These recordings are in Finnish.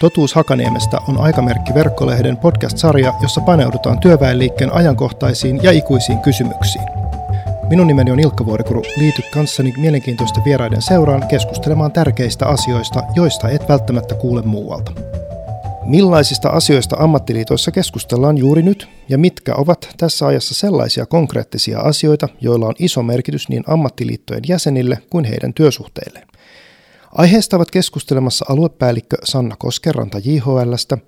Totuus Hakaniemestä on Aikamerkki verkkolehden podcast-sarja, jossa paneudutaan työväenliikkeen ajankohtaisiin ja ikuisiin kysymyksiin. Minun nimeni on Ilkka Vuorikuru. Liity kanssani mielenkiintoisten vieraiden seuraan keskustelemaan tärkeistä asioista, joista et välttämättä kuule muualta. Millaisista asioista ammattiliitoissa keskustellaan juuri nyt ja mitkä ovat tässä ajassa sellaisia konkreettisia asioita, joilla on iso merkitys niin ammattiliittojen jäsenille kuin heidän työsuhteilleen? Aiheesta ovat keskustelemassa aluepäällikkö Sanna Koskeranta JHLstä,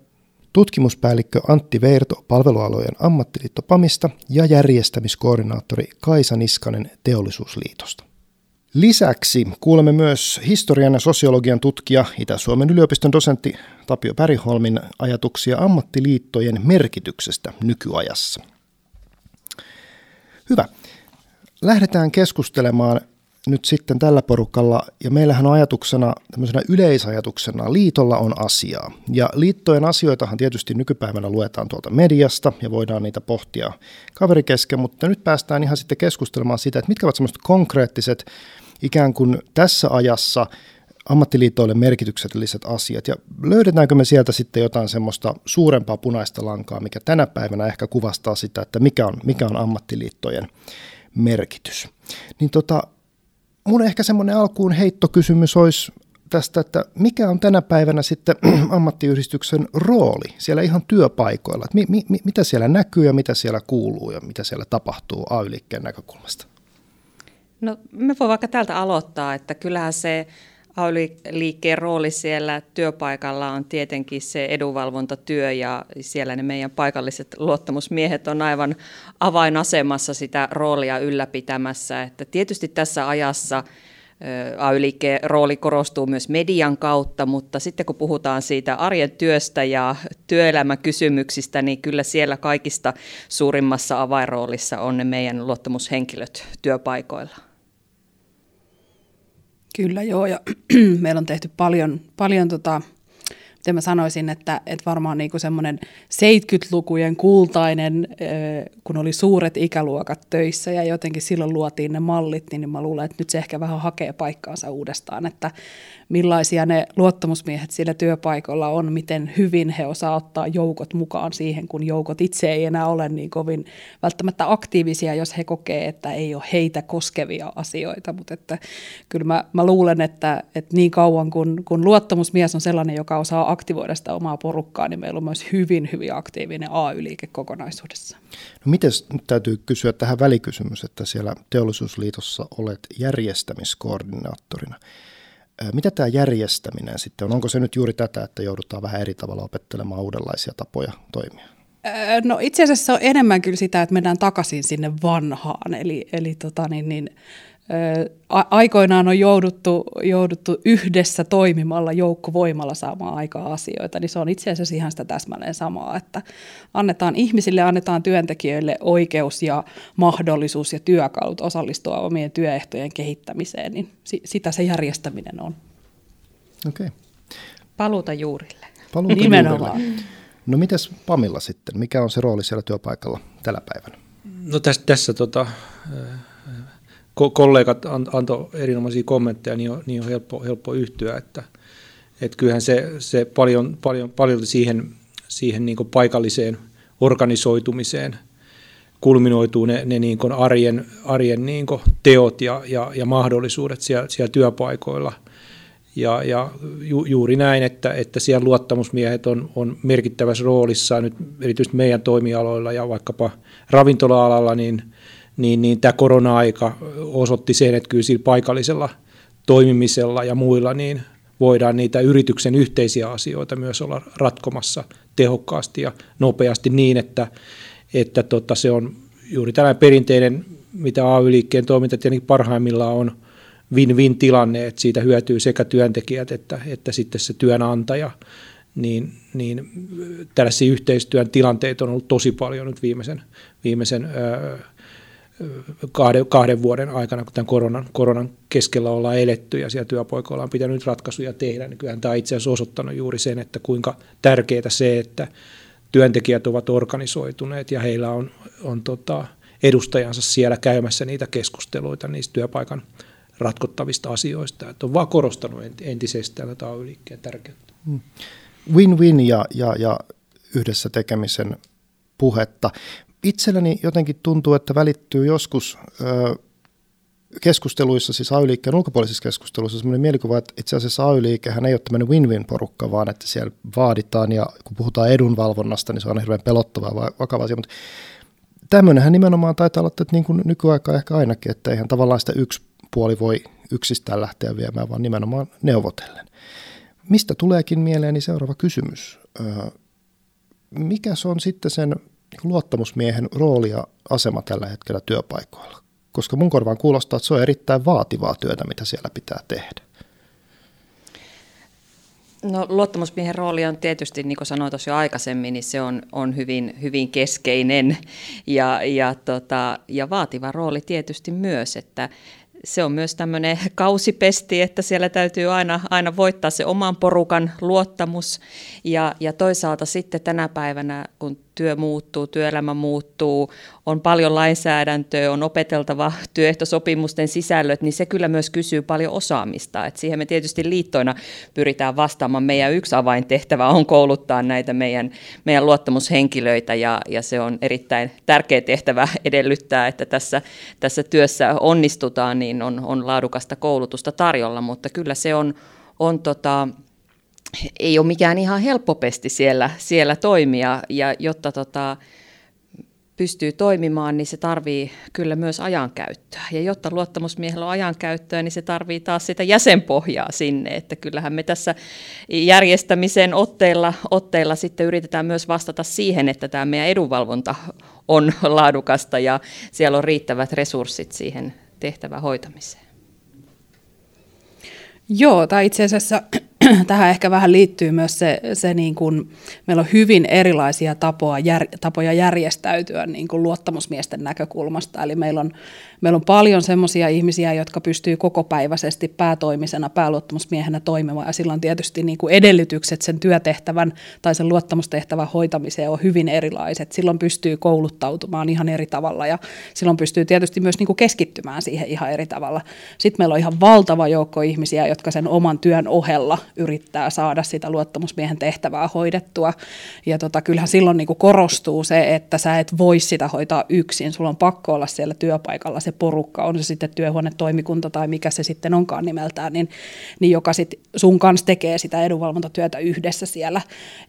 tutkimuspäällikkö Antti Veerto palvelualojen ammattiliitto PAMista ja järjestämiskoordinaattori Kaisa Niskanen Teollisuusliitosta. Lisäksi kuulemme myös historian ja sosiologian tutkija Itä-Suomen yliopiston dosentti Tapio Päriholmin ajatuksia ammattiliittojen merkityksestä nykyajassa. Hyvä. Lähdetään keskustelemaan nyt sitten tällä porukalla, ja meillähän on ajatuksena, tämmöisenä yleisajatuksena, liitolla on asiaa. Ja liittojen asioitahan tietysti nykypäivänä luetaan tuolta mediasta, ja voidaan niitä pohtia kaverikesken, mutta nyt päästään ihan sitten keskustelemaan siitä, että mitkä ovat semmoiset konkreettiset, ikään kuin tässä ajassa ammattiliitoille merkitykselliset asiat, ja löydetäänkö me sieltä sitten jotain semmoista suurempaa punaista lankaa, mikä tänä päivänä ehkä kuvastaa sitä, että mikä on, mikä on ammattiliittojen merkitys. Niin tota, mun ehkä semmoinen alkuun heittokysymys olisi tästä, että mikä on tänä päivänä sitten ammattiyhdistyksen rooli siellä ihan työpaikoilla? Mi, mi, mitä siellä näkyy ja mitä siellä kuuluu ja mitä siellä tapahtuu AY-liikkeen näkökulmasta? No me voi vaikka täältä aloittaa, että kyllähän se AY-liikkeen rooli siellä työpaikalla on tietenkin se edunvalvontatyö ja siellä ne meidän paikalliset luottamusmiehet on aivan avainasemassa sitä roolia ylläpitämässä. Että tietysti tässä ajassa AY-liikkeen rooli korostuu myös median kautta, mutta sitten kun puhutaan siitä arjen työstä ja työelämäkysymyksistä, niin kyllä siellä kaikista suurimmassa avainroolissa on ne meidän luottamushenkilöt työpaikoilla. Kyllä joo, ja meillä on tehty paljon, paljon tota, miten mä sanoisin, että, että varmaan niin semmoinen 70-lukujen kultainen, kun oli suuret ikäluokat töissä ja jotenkin silloin luotiin ne mallit, niin mä luulen, että nyt se ehkä vähän hakee paikkaansa uudestaan, että millaisia ne luottamusmiehet siellä työpaikoilla on, miten hyvin he osaa ottaa joukot mukaan siihen, kun joukot itse ei enää ole niin kovin välttämättä aktiivisia, jos he kokee, että ei ole heitä koskevia asioita, mutta että kyllä mä, mä luulen, että, että niin kauan kun, kun luottamusmies on sellainen, joka osaa aktivoida sitä omaa porukkaa, niin meillä on myös hyvin, hyvin aktiivinen AY-liike kokonaisuudessa. No miten nyt täytyy kysyä tähän välikysymys, että siellä Teollisuusliitossa olet järjestämiskoordinaattorina. Mitä tämä järjestäminen sitten on? Onko se nyt juuri tätä, että joudutaan vähän eri tavalla opettelemaan uudenlaisia tapoja toimia? No itse asiassa se on enemmän kyllä sitä, että mennään takaisin sinne vanhaan. Eli, eli tota niin, niin, aikoinaan on jouduttu, jouduttu yhdessä toimimalla joukkovoimalla saamaan aikaa asioita, niin se on itse asiassa ihan sitä täsmälleen samaa, että annetaan ihmisille, annetaan työntekijöille oikeus ja mahdollisuus ja työkalut osallistua omien työehtojen kehittämiseen, niin sitä se järjestäminen on. Okei. Okay. Paluuta juurille. Paluuta Nimenomaan. Juurille. No mitäs Pamilla sitten? Mikä on se rooli siellä työpaikalla tällä päivänä? No tässä, tässä tota, kollegat antoi erinomaisia kommentteja, niin on, niin on helppo, helppo yhtyä, että, että kyllähän se, se paljon, paljon, paljon siihen, siihen niin paikalliseen organisoitumiseen kulminoituu ne, ne niin arjen, arjen niin teot ja, ja, ja mahdollisuudet siellä, siellä työpaikoilla. Ja, ja ju, juuri näin, että, että siellä luottamusmiehet on, on merkittävässä roolissa nyt erityisesti meidän toimialoilla ja vaikkapa ravintola-alalla, niin – niin, niin tämä korona-aika osoitti sen, että kyllä sillä paikallisella toimimisella ja muilla niin voidaan niitä yrityksen yhteisiä asioita myös olla ratkomassa tehokkaasti ja nopeasti niin, että, että tota, se on juuri tällainen perinteinen, mitä AY-liikkeen toiminta tietenkin parhaimmillaan on win-win tilanne, että siitä hyötyy sekä työntekijät että, että sitten se työnantaja, niin, niin tällaisia yhteistyön tilanteita on ollut tosi paljon nyt viimeisen, viimeisen öö, kahden, kahden vuoden aikana, kun tämän koronan, koronan keskellä ollaan eletty ja siellä työpaikoilla on pitänyt ratkaisuja tehdä, niin kyllähän tämä itse asiassa osoittanut juuri sen, että kuinka tärkeää se, että työntekijät ovat organisoituneet ja heillä on, on tota, edustajansa siellä käymässä niitä keskusteluita niistä työpaikan ratkottavista asioista. Että on vaan korostanut entisestään tätä ay tärkeyttä. Hmm. win-win ja, ja, ja yhdessä tekemisen puhetta. Itselläni jotenkin tuntuu, että välittyy joskus ö, keskusteluissa, siis AY-liikkeen ulkopuolisissa keskusteluissa, sellainen mielikuva, että itse asiassa AY-liikehän ei ole tämmöinen win-win-porukka, vaan että siellä vaaditaan, ja kun puhutaan edunvalvonnasta, niin se on hirveän pelottavaa ja vakava asia, mutta tämmöinenhän nimenomaan taitaa olla, että niin kuin nykyaikaa ehkä ainakin, että eihän tavallaan sitä yksi puoli voi yksistään lähteä viemään, vaan nimenomaan neuvotellen. Mistä tuleekin mieleeni seuraava kysymys? Mikä se on sitten sen luottamusmiehen rooli ja asema tällä hetkellä työpaikoilla? Koska mun korvaan kuulostaa, että se on erittäin vaativaa työtä, mitä siellä pitää tehdä. No, luottamusmiehen rooli on tietysti, niin kuin sanoin tuossa jo aikaisemmin, niin se on, on hyvin, hyvin keskeinen ja, ja, tota, ja vaativa rooli tietysti myös, että se on myös tämmöinen kausipesti, että siellä täytyy aina, aina voittaa se oman porukan luottamus. Ja, ja toisaalta sitten tänä päivänä, kun työ muuttuu, työelämä muuttuu, on paljon lainsäädäntöä, on opeteltava työehtosopimusten sisällöt, niin se kyllä myös kysyy paljon osaamista. Et siihen me tietysti liittoina pyritään vastaamaan. Meidän yksi avaintehtävä on kouluttaa näitä meidän, meidän luottamushenkilöitä ja, ja se on erittäin tärkeä tehtävä edellyttää, että tässä, tässä työssä onnistutaan, niin on, on laadukasta koulutusta tarjolla, mutta kyllä se on, on tota, ei ole mikään ihan helppopesti siellä, siellä toimia, ja jotta tota, pystyy toimimaan, niin se tarvii kyllä myös ajankäyttöä. Ja jotta luottamusmiehellä on ajankäyttöä, niin se tarvii taas sitä jäsenpohjaa sinne, että kyllähän me tässä järjestämisen otteilla, otteilla sitten yritetään myös vastata siihen, että tämä meidän edunvalvonta on laadukasta ja siellä on riittävät resurssit siihen tehtävän hoitamiseen. Joo, tai itse asiassa tähän ehkä vähän liittyy myös se, se niin kuin, meillä on hyvin erilaisia tapoja, jär, tapoja järjestäytyä niin kuin luottamusmiesten näkökulmasta. Eli meillä on, meillä on paljon sellaisia ihmisiä, jotka pystyy kokopäiväisesti päätoimisena pääluottamusmiehenä toimimaan, ja silloin tietysti niin kuin edellytykset sen työtehtävän tai sen luottamustehtävän hoitamiseen on hyvin erilaiset. Silloin pystyy kouluttautumaan ihan eri tavalla, ja silloin pystyy tietysti myös niin kuin keskittymään siihen ihan eri tavalla. Sitten meillä on ihan valtava joukko ihmisiä, jotka sen oman työn ohella yrittää saada sitä luottamusmiehen tehtävää hoidettua. Ja tota, kyllähän silloin niin kuin korostuu se, että sä et voi sitä hoitaa yksin. Sulla on pakko olla siellä työpaikalla se porukka, on se sitten työhuonetoimikunta tai mikä se sitten onkaan nimeltään, niin, niin joka sit sun kanssa tekee sitä edunvalvontatyötä yhdessä siellä.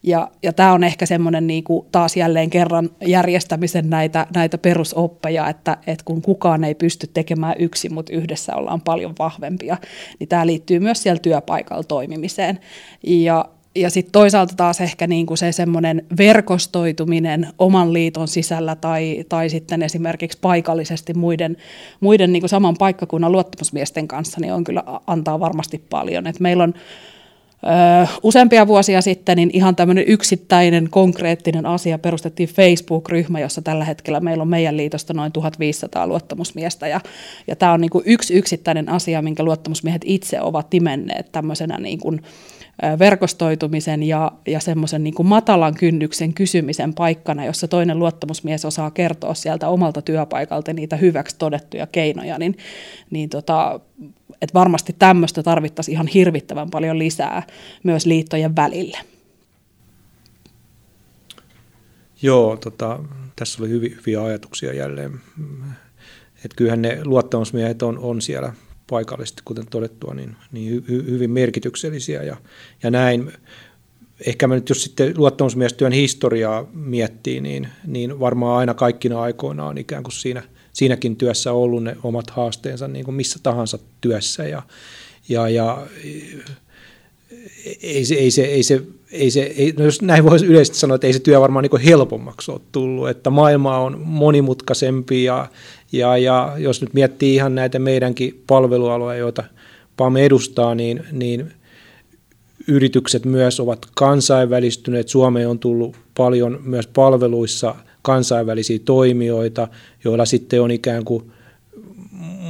Ja, ja tämä on ehkä semmoinen niin kuin taas jälleen kerran järjestämisen näitä, näitä perusoppeja, että, että kun kukaan ei pysty tekemään yksin, mutta yhdessä ollaan paljon vahvempia, niin tämä liittyy myös siellä työpaikalla toimimiseen. Ja ja sitten toisaalta taas ehkä niin kuin se semmoinen verkostoituminen oman liiton sisällä tai, tai sitten esimerkiksi paikallisesti muiden, muiden niin kuin saman paikkakunnan luottamusmiesten kanssa, niin on kyllä antaa varmasti paljon. Et meillä on ö, useampia vuosia sitten niin ihan tämmöinen yksittäinen konkreettinen asia perustettiin Facebook-ryhmä, jossa tällä hetkellä meillä on meidän liitosta noin 1500 luottamusmiestä ja, ja tämä on niin kuin yksi yksittäinen asia, minkä luottamusmiehet itse ovat nimenneet tämmöisenä niin kuin, verkostoitumisen ja, ja semmoisen niin matalan kynnyksen kysymisen paikkana, jossa toinen luottamusmies osaa kertoa sieltä omalta työpaikalta niitä hyväksi todettuja keinoja, niin, niin tota, että varmasti tämmöistä tarvittaisiin ihan hirvittävän paljon lisää myös liittojen välille. Joo, tota, tässä oli hyviä, hyviä ajatuksia jälleen. Että kyllähän ne luottamusmiehet on, on siellä paikallisesti, kuten todettua, niin, niin hy, hyvin merkityksellisiä ja, ja näin. Ehkä mä nyt jos sitten luottamusmiestyön historiaa miettii, niin, niin varmaan aina kaikkina aikoina on ikään kuin siinä, siinäkin työssä ollut ne omat haasteensa niin kuin missä tahansa työssä ja, ja, ja ei se, ei se, ei se, ei se ei, no jos näin voisi yleisesti sanoa, että ei se työ varmaan niin helpommaksi ole tullut, että maailma on monimutkaisempi ja, ja, ja jos nyt miettii ihan näitä meidänkin palvelualoja, joita PAM edustaa, niin, niin yritykset myös ovat kansainvälistyneet. Suomeen on tullut paljon myös palveluissa kansainvälisiä toimijoita, joilla sitten on ikään kuin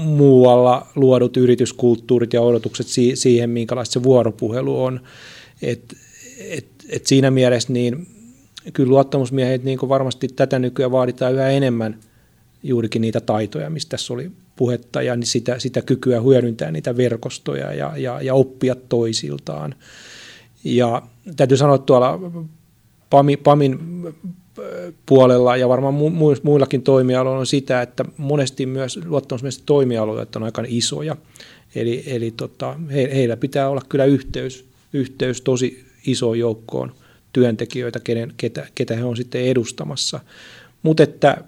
muualla luodut yrityskulttuurit ja odotukset siihen, minkälaista se vuoropuhelu on. Et, et, et siinä mielessä niin kyllä luottamusmiehet niin varmasti tätä nykyään vaaditaan yhä enemmän – juurikin niitä taitoja, mistä tässä oli puhetta, ja niin sitä, sitä kykyä hyödyntää niitä verkostoja ja, ja, ja oppia toisiltaan. Ja täytyy sanoa tuolla PAMI, PAMin puolella ja varmaan mu- muillakin toimialoilla on sitä, että monesti myös luottamusmiesten toimialueet on aika isoja. Eli, eli tota, he, heillä pitää olla kyllä yhteys, yhteys tosi isoon joukkoon työntekijöitä, kenen, ketä, ketä he on sitten edustamassa. Mutta että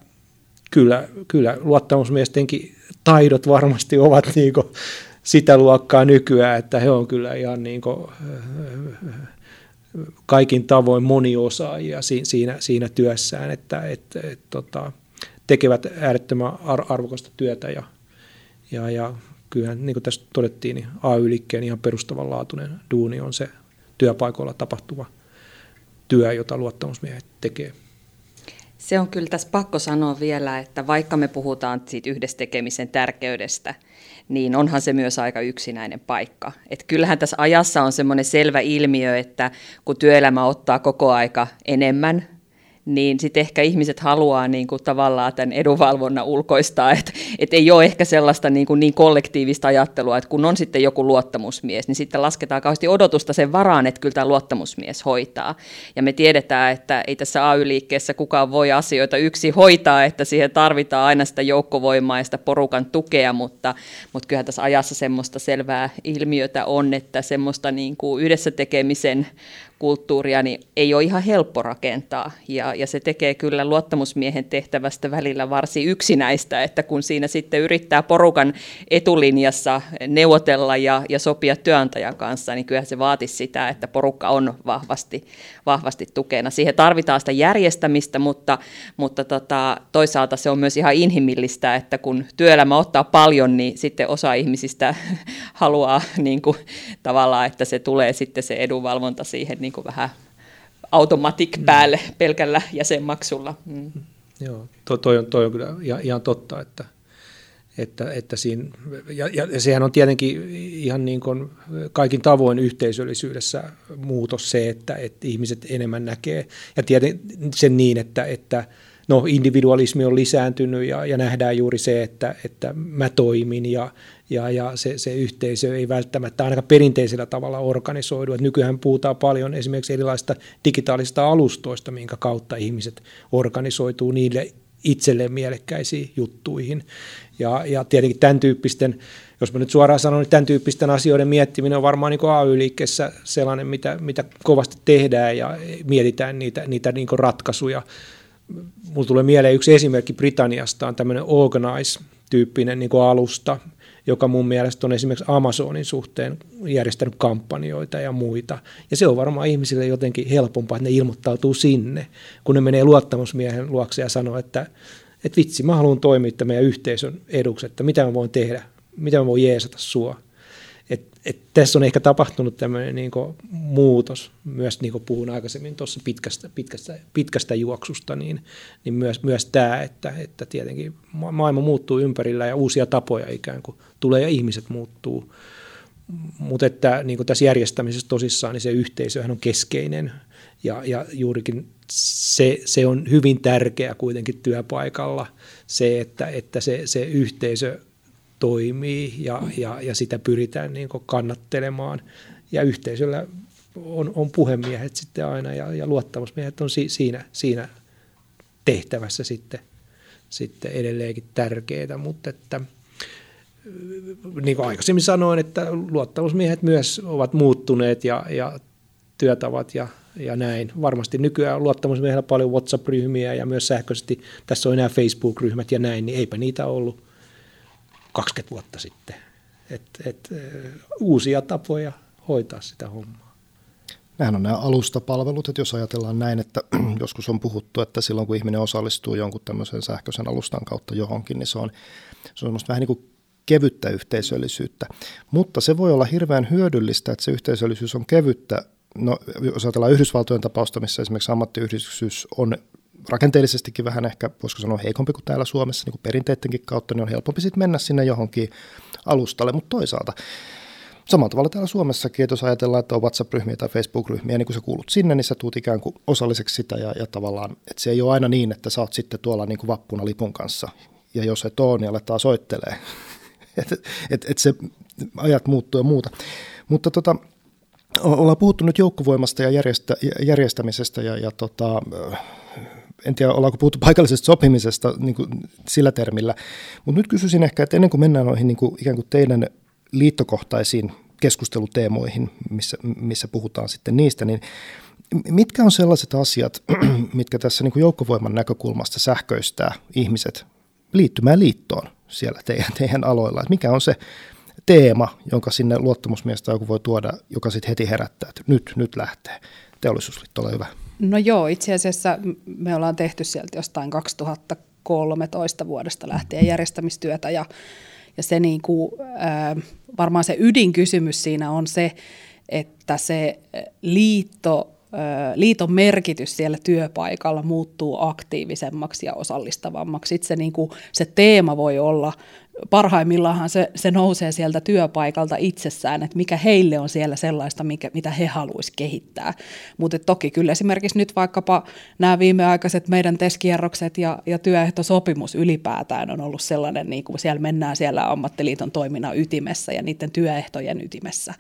kyllä, kyllä luottamusmiestenkin taidot varmasti ovat niinku sitä luokkaa nykyään, että he on kyllä ihan niinku, kaikin tavoin moniosaajia siinä, siinä työssään, että et, et, tota, tekevät äärettömän arvokasta työtä ja, ja, ja kyllähän niin kuin tässä todettiin, niin AY-liikkeen ihan perustavanlaatuinen duuni on se työpaikoilla tapahtuva työ, jota luottamusmiehet tekee. Se on kyllä tässä pakko sanoa vielä, että vaikka me puhutaan siitä yhdessä tekemisen tärkeydestä, niin onhan se myös aika yksinäinen paikka. Et kyllähän tässä ajassa on semmoinen selvä ilmiö, että kun työelämä ottaa koko aika enemmän niin sitten ehkä ihmiset haluaa niin kuin tavallaan tämän edunvalvonnan ulkoistaa, että et ei ole ehkä sellaista niin, kuin niin kollektiivista ajattelua, että kun on sitten joku luottamusmies, niin sitten lasketaan kauheasti odotusta sen varaan, että kyllä tämä luottamusmies hoitaa. Ja me tiedetään, että ei tässä AY-liikkeessä kukaan voi asioita yksi hoitaa, että siihen tarvitaan aina sitä joukkovoimaa ja sitä porukan tukea, mutta, mutta kyllähän tässä ajassa semmoista selvää ilmiötä on, että semmoista niin kuin yhdessä tekemisen kulttuuria niin ei ole ihan helppo rakentaa. Ja, ja se tekee kyllä luottamusmiehen tehtävästä välillä varsin yksinäistä, että kun siinä sitten yrittää porukan etulinjassa neuvotella ja, ja sopia työnantajan kanssa, niin kyllä se vaatisi sitä, että porukka on vahvasti, vahvasti tukena. Siihen tarvitaan sitä järjestämistä, mutta, mutta tota, toisaalta se on myös ihan inhimillistä, että kun työelämä ottaa paljon, niin sitten osa ihmisistä haluaa niin kuin, tavallaan, että se tulee sitten se edunvalvonta siihen niin kuin vähän automatic mm. päälle mm. pelkällä jäsenmaksulla. Mm. Joo, toi, toi, on, toi on kyllä ihan totta, että, että, että siinä, ja, ja sehän on tietenkin ihan niin kuin kaikin tavoin yhteisöllisyydessä muutos se, että, että ihmiset enemmän näkee, ja tiedän sen niin, että, että no, individualismi on lisääntynyt ja, ja nähdään juuri se, että, että mä toimin ja, ja, ja se, se yhteisö ei välttämättä ainakaan perinteisellä tavalla organisoidu. Et nykyään puhutaan paljon esimerkiksi erilaisista digitaalisista alustoista, minkä kautta ihmiset organisoituu niille itselleen mielekkäisiin juttuihin. Ja, ja tietenkin tämän tyyppisten, jos mä nyt suoraan sanon, niin tämän tyyppisten asioiden miettiminen on varmaan niin AY-liikkeessä sellainen, mitä, mitä kovasti tehdään ja mietitään niitä, niitä niin ratkaisuja. Mulla tulee mieleen yksi esimerkki Britanniasta, on tämmöinen Organize-tyyppinen niin alusta, joka mun mielestä on esimerkiksi Amazonin suhteen järjestänyt kampanjoita ja muita. Ja se on varmaan ihmisille jotenkin helpompaa, että ne ilmoittautuu sinne, kun ne menee luottamusmiehen luokse ja sanoo, että, että vitsi, mä haluan toimia meidän yhteisön eduksi, että mitä mä voin tehdä, mitä mä voin jeesata sua et, et tässä on ehkä tapahtunut tämmöinen niin muutos, myös niin kuin puhun aikaisemmin tuossa pitkästä, pitkästä, pitkästä juoksusta, niin, niin myös, myös tämä, että, että tietenkin maailma muuttuu ympärillä ja uusia tapoja ikään kuin tulee ja ihmiset muuttuu. Mutta että niin kuin tässä järjestämisessä tosissaan niin se yhteisöhän on keskeinen ja, ja juurikin se, se on hyvin tärkeä kuitenkin työpaikalla, se, että, että se, se yhteisö toimii ja, ja, ja sitä pyritään niin kannattelemaan. Ja yhteisöllä on, on puhemiehet sitten aina ja, ja luottamusmiehet on si, siinä, siinä tehtävässä sitten, sitten edelleenkin tärkeää, mutta että niin kuin aikaisemmin sanoin, että luottamusmiehet myös ovat muuttuneet ja, ja työtavat ja, ja näin. Varmasti nykyään luottamusmiehellä paljon WhatsApp-ryhmiä ja myös sähköisesti, tässä on enää Facebook-ryhmät ja näin, niin eipä niitä ollut 20 vuotta sitten. Et, et, uusia tapoja hoitaa sitä hommaa. Nämähän on nämä alustapalvelut, että jos ajatellaan näin, että joskus on puhuttu, että silloin kun ihminen osallistuu jonkun tämmöisen sähköisen alustan kautta johonkin, niin se on, se on vähän niin kuin kevyttä yhteisöllisyyttä. Mutta se voi olla hirveän hyödyllistä, että se yhteisöllisyys on kevyttä. No, jos ajatellaan Yhdysvaltojen tapausta, missä esimerkiksi ammattiyhdistys on rakenteellisestikin vähän ehkä, voisiko sanoa heikompi kuin täällä Suomessa niin kuin perinteidenkin kautta, niin on helpompi sitten mennä sinne johonkin alustalle, mutta toisaalta Samalla tavalla täällä Suomessakin, että jos ajatellaan, että on WhatsApp-ryhmiä tai Facebook-ryhmiä, niin kun sä kuulut sinne, niin sä tuut ikään kuin osalliseksi sitä ja, ja tavallaan, että se ei ole aina niin, että sä oot sitten tuolla niin kuin vappuna lipun kanssa. Ja jos et ole, niin aletaan soittelee. että et, et se ajat muuttuu ja muuta. Mutta tota, ollaan puhuttu nyt joukkovoimasta ja järjestä, järjestämisestä ja, ja tota, en tiedä ollaanko puhuttu paikallisesta sopimisesta niin kuin sillä termillä, mutta nyt kysyisin ehkä, että ennen kuin mennään noihin niin kuin ikään kuin teidän liittokohtaisiin keskusteluteemoihin, missä, missä puhutaan sitten niistä, niin mitkä on sellaiset asiat, mitkä tässä niin kuin joukkovoiman näkökulmasta sähköistää ihmiset liittymään liittoon siellä teidän, teidän aloilla? Että mikä on se teema, jonka sinne luottamusmiestä joku voi tuoda, joka sitten heti herättää, että nyt, nyt lähtee. Teollisuusliitto, ole hyvä. No joo, itse asiassa me ollaan tehty sieltä jostain 2013 vuodesta lähtien järjestämistyötä ja, ja se niin kuin, varmaan se ydinkysymys siinä on se, että se liitto liiton merkitys siellä työpaikalla muuttuu aktiivisemmaksi ja osallistavammaksi. Sitten niin kuin, se teema voi olla parhaimmillaan se, se nousee sieltä työpaikalta itsessään, että mikä heille on siellä sellaista, mikä, mitä he haluaisivat kehittää. Mutta toki kyllä esimerkiksi nyt vaikkapa nämä viimeaikaiset meidän teskierrokset ja, ja työehtosopimus ylipäätään on ollut sellainen, niin kuin siellä mennään siellä ammattiliiton toiminnan ytimessä ja niiden työehtojen ytimessä.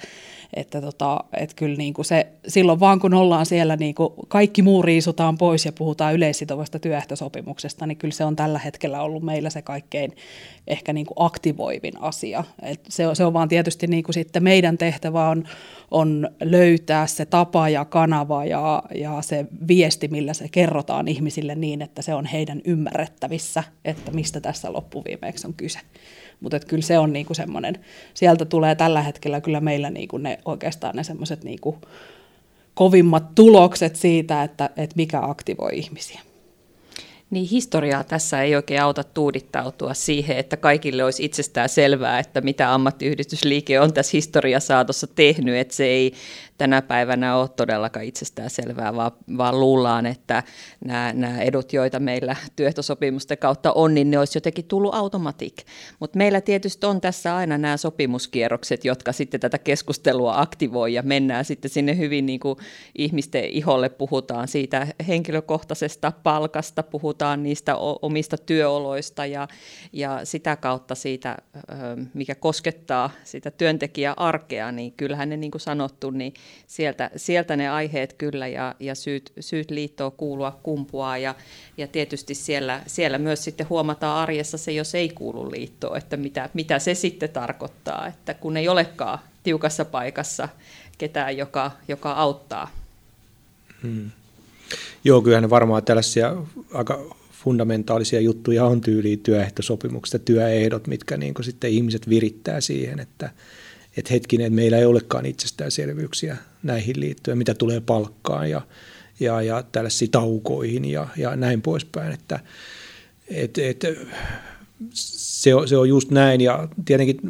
Että tota, et kyllä niin kuin se, silloin vaan kun ollaan siellä, niin kuin kaikki muu riisutaan pois ja puhutaan yleissitovasta työehtosopimuksesta, niin kyllä se on tällä hetkellä ollut meillä se kaikkein ehkä niin kuin aktivoivin asia. Et se, se on vaan tietysti niin kuin sitten meidän tehtävä on, on löytää se tapa ja kanava ja, ja se viesti, millä se kerrotaan ihmisille niin, että se on heidän ymmärrettävissä, että mistä tässä loppuviimeeksi on kyse. Mutta kyllä se on niinku semmoinen, sieltä tulee tällä hetkellä kyllä meillä niinku ne oikeastaan ne semmoiset niinku kovimmat tulokset siitä, että, että mikä aktivoi ihmisiä. Niin historiaa tässä ei oikein auta tuudittautua siihen, että kaikille olisi itsestään selvää, että mitä ammattiyhdistysliike on tässä historiasaatossa tehnyt, että se ei tänä päivänä ole todellakaan itsestään selvää, vaan, vaan luullaan, että nämä, nämä edut, joita meillä työehtosopimusten kautta on, niin ne olisi jotenkin tullut automatik. Mutta meillä tietysti on tässä aina nämä sopimuskierrokset, jotka sitten tätä keskustelua aktivoi ja mennään sitten sinne hyvin niin kuin ihmisten iholle, puhutaan siitä henkilökohtaisesta palkasta, puhutaan niistä omista työoloista ja, ja sitä kautta siitä, mikä koskettaa sitä työntekijäarkea, niin kyllähän ne niin kuin sanottu, niin sieltä, sieltä ne aiheet kyllä ja, ja syyt, syyt liittoa kuulua kumpuaa ja, ja tietysti siellä, siellä myös sitten huomataan arjessa se, jos ei kuulu liittoon, että mitä, mitä se sitten tarkoittaa, että kun ei olekaan tiukassa paikassa ketään, joka, joka auttaa. Hmm. Joo, kyllähän varmaan tällaisia aika fundamentaalisia juttuja on tyyliin työehtosopimukset ja työehdot, mitkä niin sitten ihmiset virittää siihen, että, että hetkinen, meillä ei olekaan itsestäänselvyyksiä näihin liittyen, mitä tulee palkkaan ja, ja, ja tällaisiin taukoihin ja, ja näin poispäin. Että, et, et, se, on, se on just näin ja tietenkin,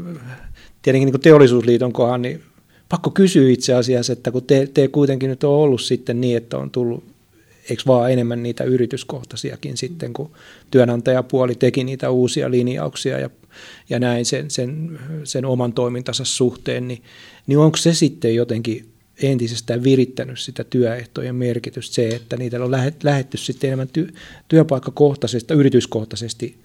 tietenkin niin teollisuusliiton kohan, niin pakko kysyä itse asiassa, että kun te, te kuitenkin nyt on ollut sitten niin, että on tullut eikö vaan enemmän niitä yrityskohtaisiakin sitten, kun työnantajapuoli teki niitä uusia linjauksia ja ja näin sen, sen, sen oman toimintansa suhteen, niin, niin onko se sitten jotenkin entisestään virittänyt sitä työehtojen merkitystä se, että niitä on lähetty sitten enemmän ty, työpaikkakohtaisesti, yrityskohtaisesti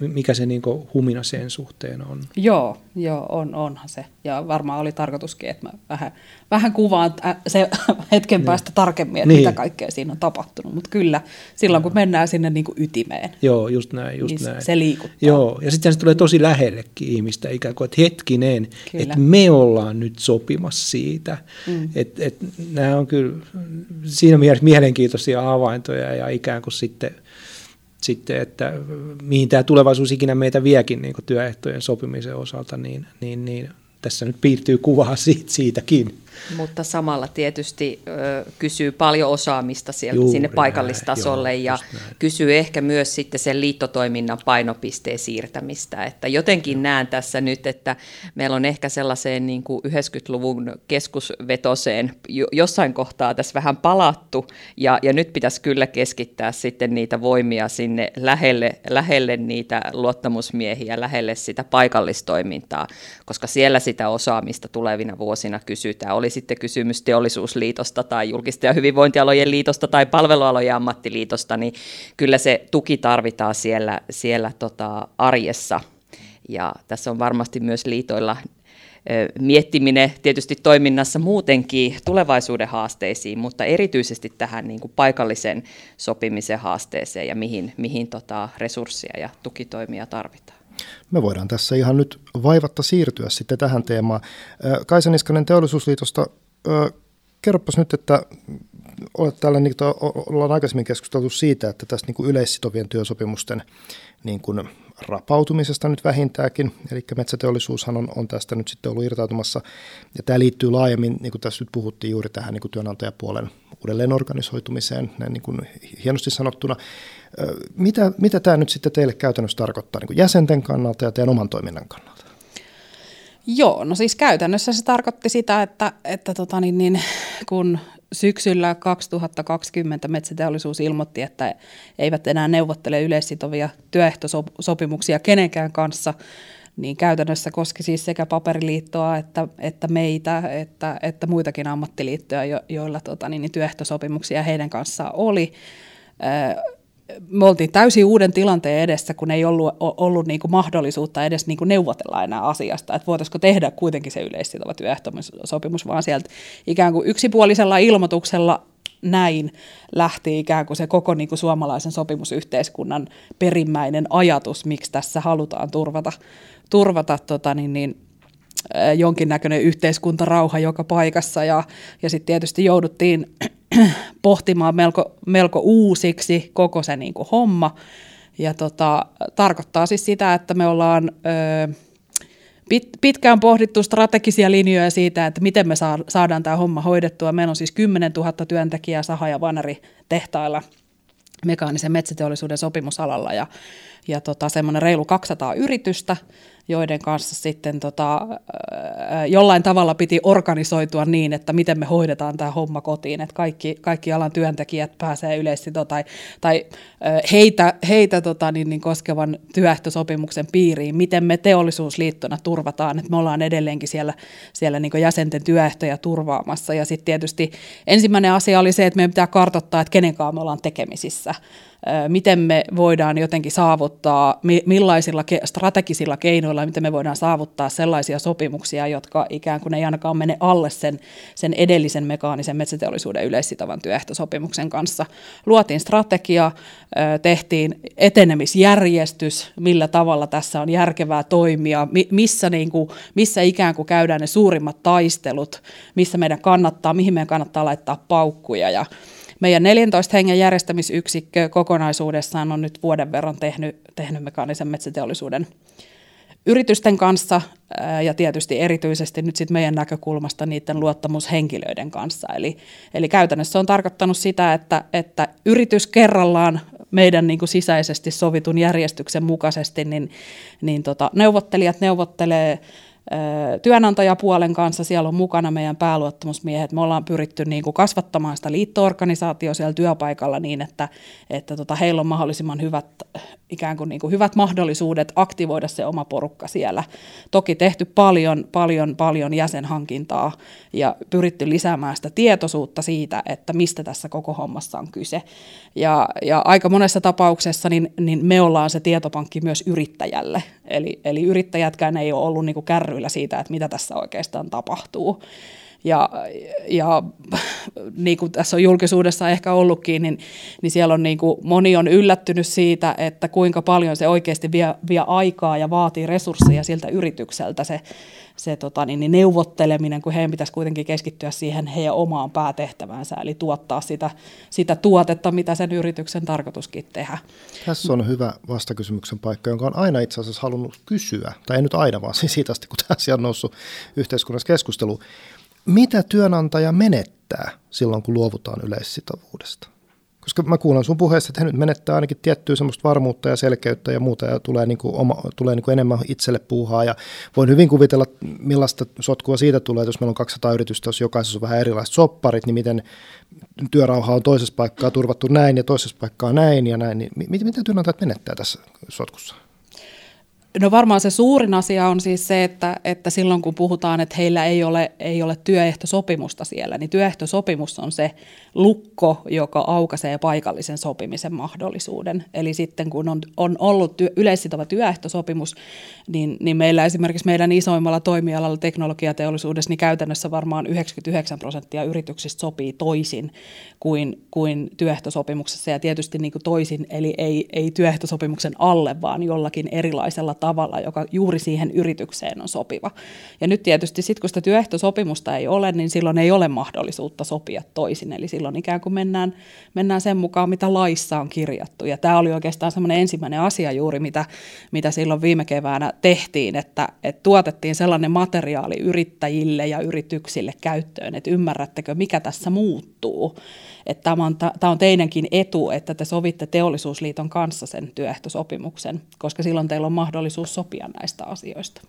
mikä se niin humina sen suhteen on? Joo, joo on, onhan se. Ja varmaan oli tarkoituskin, että mä vähän, vähän kuvaan se hetken niin. päästä tarkemmin, että niin. mitä kaikkea siinä on tapahtunut. Mutta kyllä, silloin kun mennään sinne niin kuin ytimeen, joo, just näin, just niin näin. se liikuttaa. Joo, ja sitten se tulee tosi lähellekin ihmistä ikään kuin, että hetkinen, kyllä. että me ollaan nyt sopimassa siitä. Mm. Että et, nämä on kyllä siinä mielessä mielenkiintoisia havaintoja ja ikään kuin sitten – sitten, että mihin tämä tulevaisuus ikinä meitä viekin niin työehtojen sopimisen osalta, niin, niin, niin tässä nyt piirtyy kuvaa siitä, siitäkin. Mutta samalla tietysti ö, kysyy paljon osaamista sieltä Juuri sinne paikallistasolle näin, joo, ja kysyy ehkä myös sitten sen liittotoiminnan painopisteen siirtämistä. Että jotenkin joo. näen tässä nyt, että meillä on ehkä sellaiseen niin kuin 90-luvun keskusvetoseen jossain kohtaa tässä vähän palattu ja, ja nyt pitäisi kyllä keskittää sitten niitä voimia sinne lähelle, lähelle niitä luottamusmiehiä, lähelle sitä paikallistoimintaa, koska siellä sitä osaamista tulevina vuosina kysytään oli sitten kysymys teollisuusliitosta tai julkisten ja hyvinvointialojen liitosta tai palvelualojen ammattiliitosta, niin kyllä se tuki tarvitaan siellä, siellä tota arjessa. Ja tässä on varmasti myös liitoilla miettiminen tietysti toiminnassa muutenkin tulevaisuuden haasteisiin, mutta erityisesti tähän niin kuin paikallisen sopimisen haasteeseen ja mihin, mihin tota resursseja ja tukitoimia tarvitaan. Me voidaan tässä ihan nyt vaivatta siirtyä sitten tähän teemaan. Kaisa Niskanen Teollisuusliitosta, kerropas nyt, että olet täällä, niin ollaan aikaisemmin keskusteltu siitä, että tässä niin kuin yleissitovien työsopimusten niin kuin rapautumisesta nyt vähintäänkin, eli metsäteollisuushan on, on tästä nyt sitten ollut irtautumassa, ja tämä liittyy laajemmin, niin kuin tässä nyt puhuttiin juuri tähän niin kuin työnantajapuolen uudelleenorganisoitumiseen, näin niin kuin hienosti sanottuna. Mitä, mitä tämä nyt sitten teille käytännössä tarkoittaa niin kuin jäsenten kannalta ja teidän oman toiminnan kannalta? Joo, no siis käytännössä se tarkoitti sitä, että, että tota niin, niin, kun syksyllä 2020 metsäteollisuus ilmoitti, että eivät enää neuvottele yleissitovia työehtosopimuksia kenenkään kanssa, niin käytännössä koski siis sekä paperiliittoa että, että meitä, että, että muitakin ammattiliittoja, jo, joilla tota, niin, niin työehtosopimuksia heidän kanssaan oli me oltiin täysin uuden tilanteen edessä, kun ei ollut, ollut niin kuin mahdollisuutta edes niin kuin neuvotella enää asiasta, että voitaisiko tehdä kuitenkin se yleissitova työehtosopimus, vaan sieltä ikään kuin yksipuolisella ilmoituksella näin lähti ikään kuin se koko niin kuin suomalaisen sopimusyhteiskunnan perimmäinen ajatus, miksi tässä halutaan turvata, turvata tota niin, niin, jonkinnäköinen yhteiskuntarauha joka paikassa ja, ja sitten tietysti jouduttiin pohtimaan melko, melko uusiksi koko se niin kuin homma. Ja tota, tarkoittaa siis sitä, että me ollaan ö, pit, pitkään pohdittu strategisia linjoja siitä, että miten me saa, saadaan tämä homma hoidettua. Meillä on siis 10 000 työntekijää Saha- ja Vanari-tehtailla mekaanisen metsäteollisuuden sopimusalalla ja, ja tota, semmoinen reilu 200 yritystä – joiden kanssa sitten tota, jollain tavalla piti organisoitua niin, että miten me hoidetaan tämä homma kotiin, että kaikki, kaikki alan työntekijät pääsee yleissito tai, tai heitä, heitä tota, niin, niin koskevan työehtosopimuksen piiriin, miten me teollisuusliittona turvataan, että me ollaan edelleenkin siellä, siellä niin jäsenten työehtoja turvaamassa. Ja sitten tietysti ensimmäinen asia oli se, että meidän pitää kartoittaa, että kenen kanssa me ollaan tekemisissä. Miten me voidaan jotenkin saavuttaa, millaisilla strategisilla keinoilla, miten me voidaan saavuttaa sellaisia sopimuksia, jotka ikään kuin ei ainakaan mene alle sen, sen edellisen mekaanisen metsäteollisuuden yleissitovan työehtosopimuksen kanssa. Luotiin strategia, tehtiin etenemisjärjestys, millä tavalla tässä on järkevää toimia, missä, niin kuin, missä ikään kuin käydään ne suurimmat taistelut, missä meidän kannattaa, mihin meidän kannattaa laittaa paukkuja ja meidän 14 hengen järjestämisyksikkö kokonaisuudessaan on nyt vuoden verran tehnyt, tehnyt mekaanisen metsäteollisuuden yritysten kanssa ja tietysti erityisesti nyt sit meidän näkökulmasta niiden luottamushenkilöiden kanssa. Eli, eli käytännössä on tarkoittanut sitä, että, että yritys kerrallaan meidän niin kuin sisäisesti sovitun järjestyksen mukaisesti, niin, niin tota, neuvottelijat neuvottelee työnantajapuolen kanssa, siellä on mukana meidän pääluottamusmiehet. Me ollaan pyritty niin kuin kasvattamaan sitä liittoorganisaatio siellä työpaikalla niin, että, että tota, heillä on mahdollisimman hyvät, ikään kuin, niin kuin hyvät mahdollisuudet aktivoida se oma porukka siellä. Toki tehty paljon, paljon, paljon jäsenhankintaa ja pyritty lisäämään sitä tietoisuutta siitä, että mistä tässä koko hommassa on kyse. Ja, ja aika monessa tapauksessa niin, niin me ollaan se tietopankki myös yrittäjälle. Eli, eli yrittäjätkään ei ole ollut niin kuin kärryillä siitä, että mitä tässä oikeastaan tapahtuu. Ja, ja niin kuin tässä on julkisuudessa ehkä ollutkin, niin, niin siellä on niin kuin, moni on yllättynyt siitä, että kuinka paljon se oikeasti vie, vie aikaa ja vaatii resursseja siltä yritykseltä se, se tota, niin, niin neuvotteleminen, kun heidän pitäisi kuitenkin keskittyä siihen heidän omaan päätehtävänsä, eli tuottaa sitä, sitä tuotetta, mitä sen yrityksen tarkoituskin tehdä. Tässä on hyvä vastakysymyksen paikka, jonka on aina itse asiassa halunnut kysyä, tai ei nyt aina, vaan siitä asti, kun tämä asia on noussut yhteiskunnassa keskusteluun. Mitä työnantaja menettää silloin, kun luovutaan yleissitovuudesta? Koska mä kuulen sun puheesta, että he nyt menettää ainakin tiettyä semmoista varmuutta ja selkeyttä ja muuta ja tulee, niin kuin oma, tulee niin kuin enemmän itselle puuhaa ja voin hyvin kuvitella, millaista sotkua siitä tulee, että jos meillä on 200 yritystä, jos jokaisessa on vähän erilaiset sopparit, niin miten työrauha on toisessa paikkaa turvattu näin ja toisessa paikkaa näin ja näin, niin miten työnantajat menettää tässä sotkussa? No varmaan se suurin asia on siis se, että, että silloin kun puhutaan, että heillä ei ole, ei ole työehtosopimusta siellä, niin työehtosopimus on se lukko, joka aukaisee paikallisen sopimisen mahdollisuuden. Eli sitten kun on, on ollut työ, yleissitova työehtosopimus, niin, niin meillä esimerkiksi meidän isoimmalla toimialalla teknologiateollisuudessa, niin käytännössä varmaan 99 prosenttia yrityksistä sopii toisin kuin, kuin työehtosopimuksessa ja tietysti niin kuin toisin, eli ei, ei työehtosopimuksen alle, vaan jollakin erilaisella tavalla, joka juuri siihen yritykseen on sopiva. Ja nyt tietysti sitten, kun sitä työehtosopimusta ei ole, niin silloin ei ole mahdollisuutta sopia toisin, eli silloin ikään kuin mennään, mennään sen mukaan, mitä laissa on kirjattu. Ja tämä oli oikeastaan semmoinen ensimmäinen asia juuri, mitä, mitä silloin viime keväänä tehtiin, että, että tuotettiin sellainen materiaali yrittäjille ja yrityksille käyttöön, että ymmärrättekö, mikä tässä muuttuu että tämä on, tämä on teidänkin etu, että te sovitte teollisuusliiton kanssa sen työehtosopimuksen, koska silloin teillä on mahdollisuus sopia näistä asioista.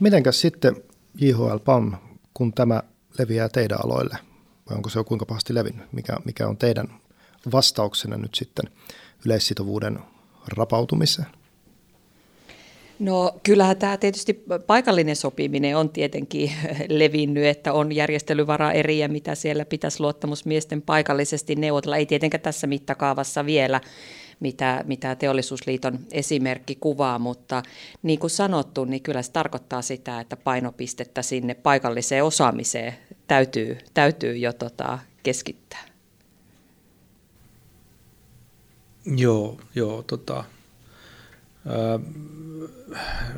Mitenkäs sitten JHL PAM, kun tämä leviää teidän aloille, vai onko se jo kuinka pahasti levinnyt? Mikä, mikä on teidän vastauksena nyt sitten yleissitovuuden rapautumiseen? No kyllähän tämä tietysti paikallinen sopiminen on tietenkin levinnyt, että on järjestelyvara eriä, mitä siellä pitäisi luottamusmiesten paikallisesti neuvotella. Ei tietenkään tässä mittakaavassa vielä, mitä, mitä teollisuusliiton esimerkki kuvaa, mutta niin kuin sanottu, niin kyllä se tarkoittaa sitä, että painopistettä sinne paikalliseen osaamiseen täytyy, täytyy jo tota keskittää. Joo, joo tota,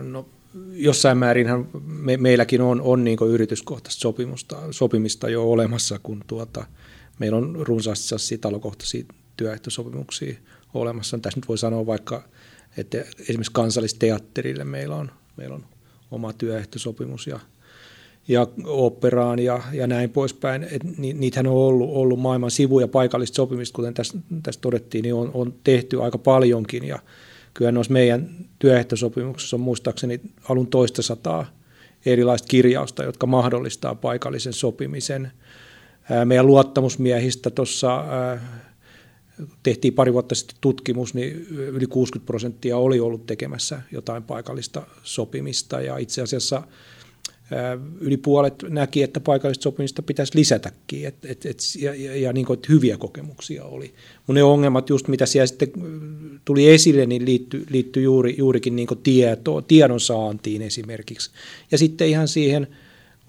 No, jossain määrinhän me, meilläkin on, on niin yrityskohtaista sopimusta, sopimista jo olemassa, kun tuota, meillä on runsaasti talokohtaisia työehtosopimuksia olemassa. Tässä nyt voi sanoa vaikka, että esimerkiksi kansallisteatterille meillä on, meillä on oma työehtosopimus ja, ja operaan ja, ja näin poispäin. Et ni, niitähän on ollut, ollut maailman sivu- ja paikallista sopimista, kuten tässä, tässä todettiin, niin on, on tehty aika paljonkin ja, kyllä noissa meidän työehtosopimuksissa on muistaakseni alun toista sataa erilaista kirjausta, jotka mahdollistaa paikallisen sopimisen. Meidän luottamusmiehistä tuossa tehtiin pari vuotta sitten tutkimus, niin yli 60 prosenttia oli ollut tekemässä jotain paikallista sopimista ja itse asiassa yli puolet näki, että paikallista sopimista pitäisi lisätäkin et, et, et, ja, ja, ja niin kuin, että hyviä kokemuksia oli. Mutta ne ongelmat, just mitä siellä sitten tuli esille, niin liittyi liitty juuri, juurikin niin tietoon, tiedon saantiin esimerkiksi. Ja sitten ihan siihen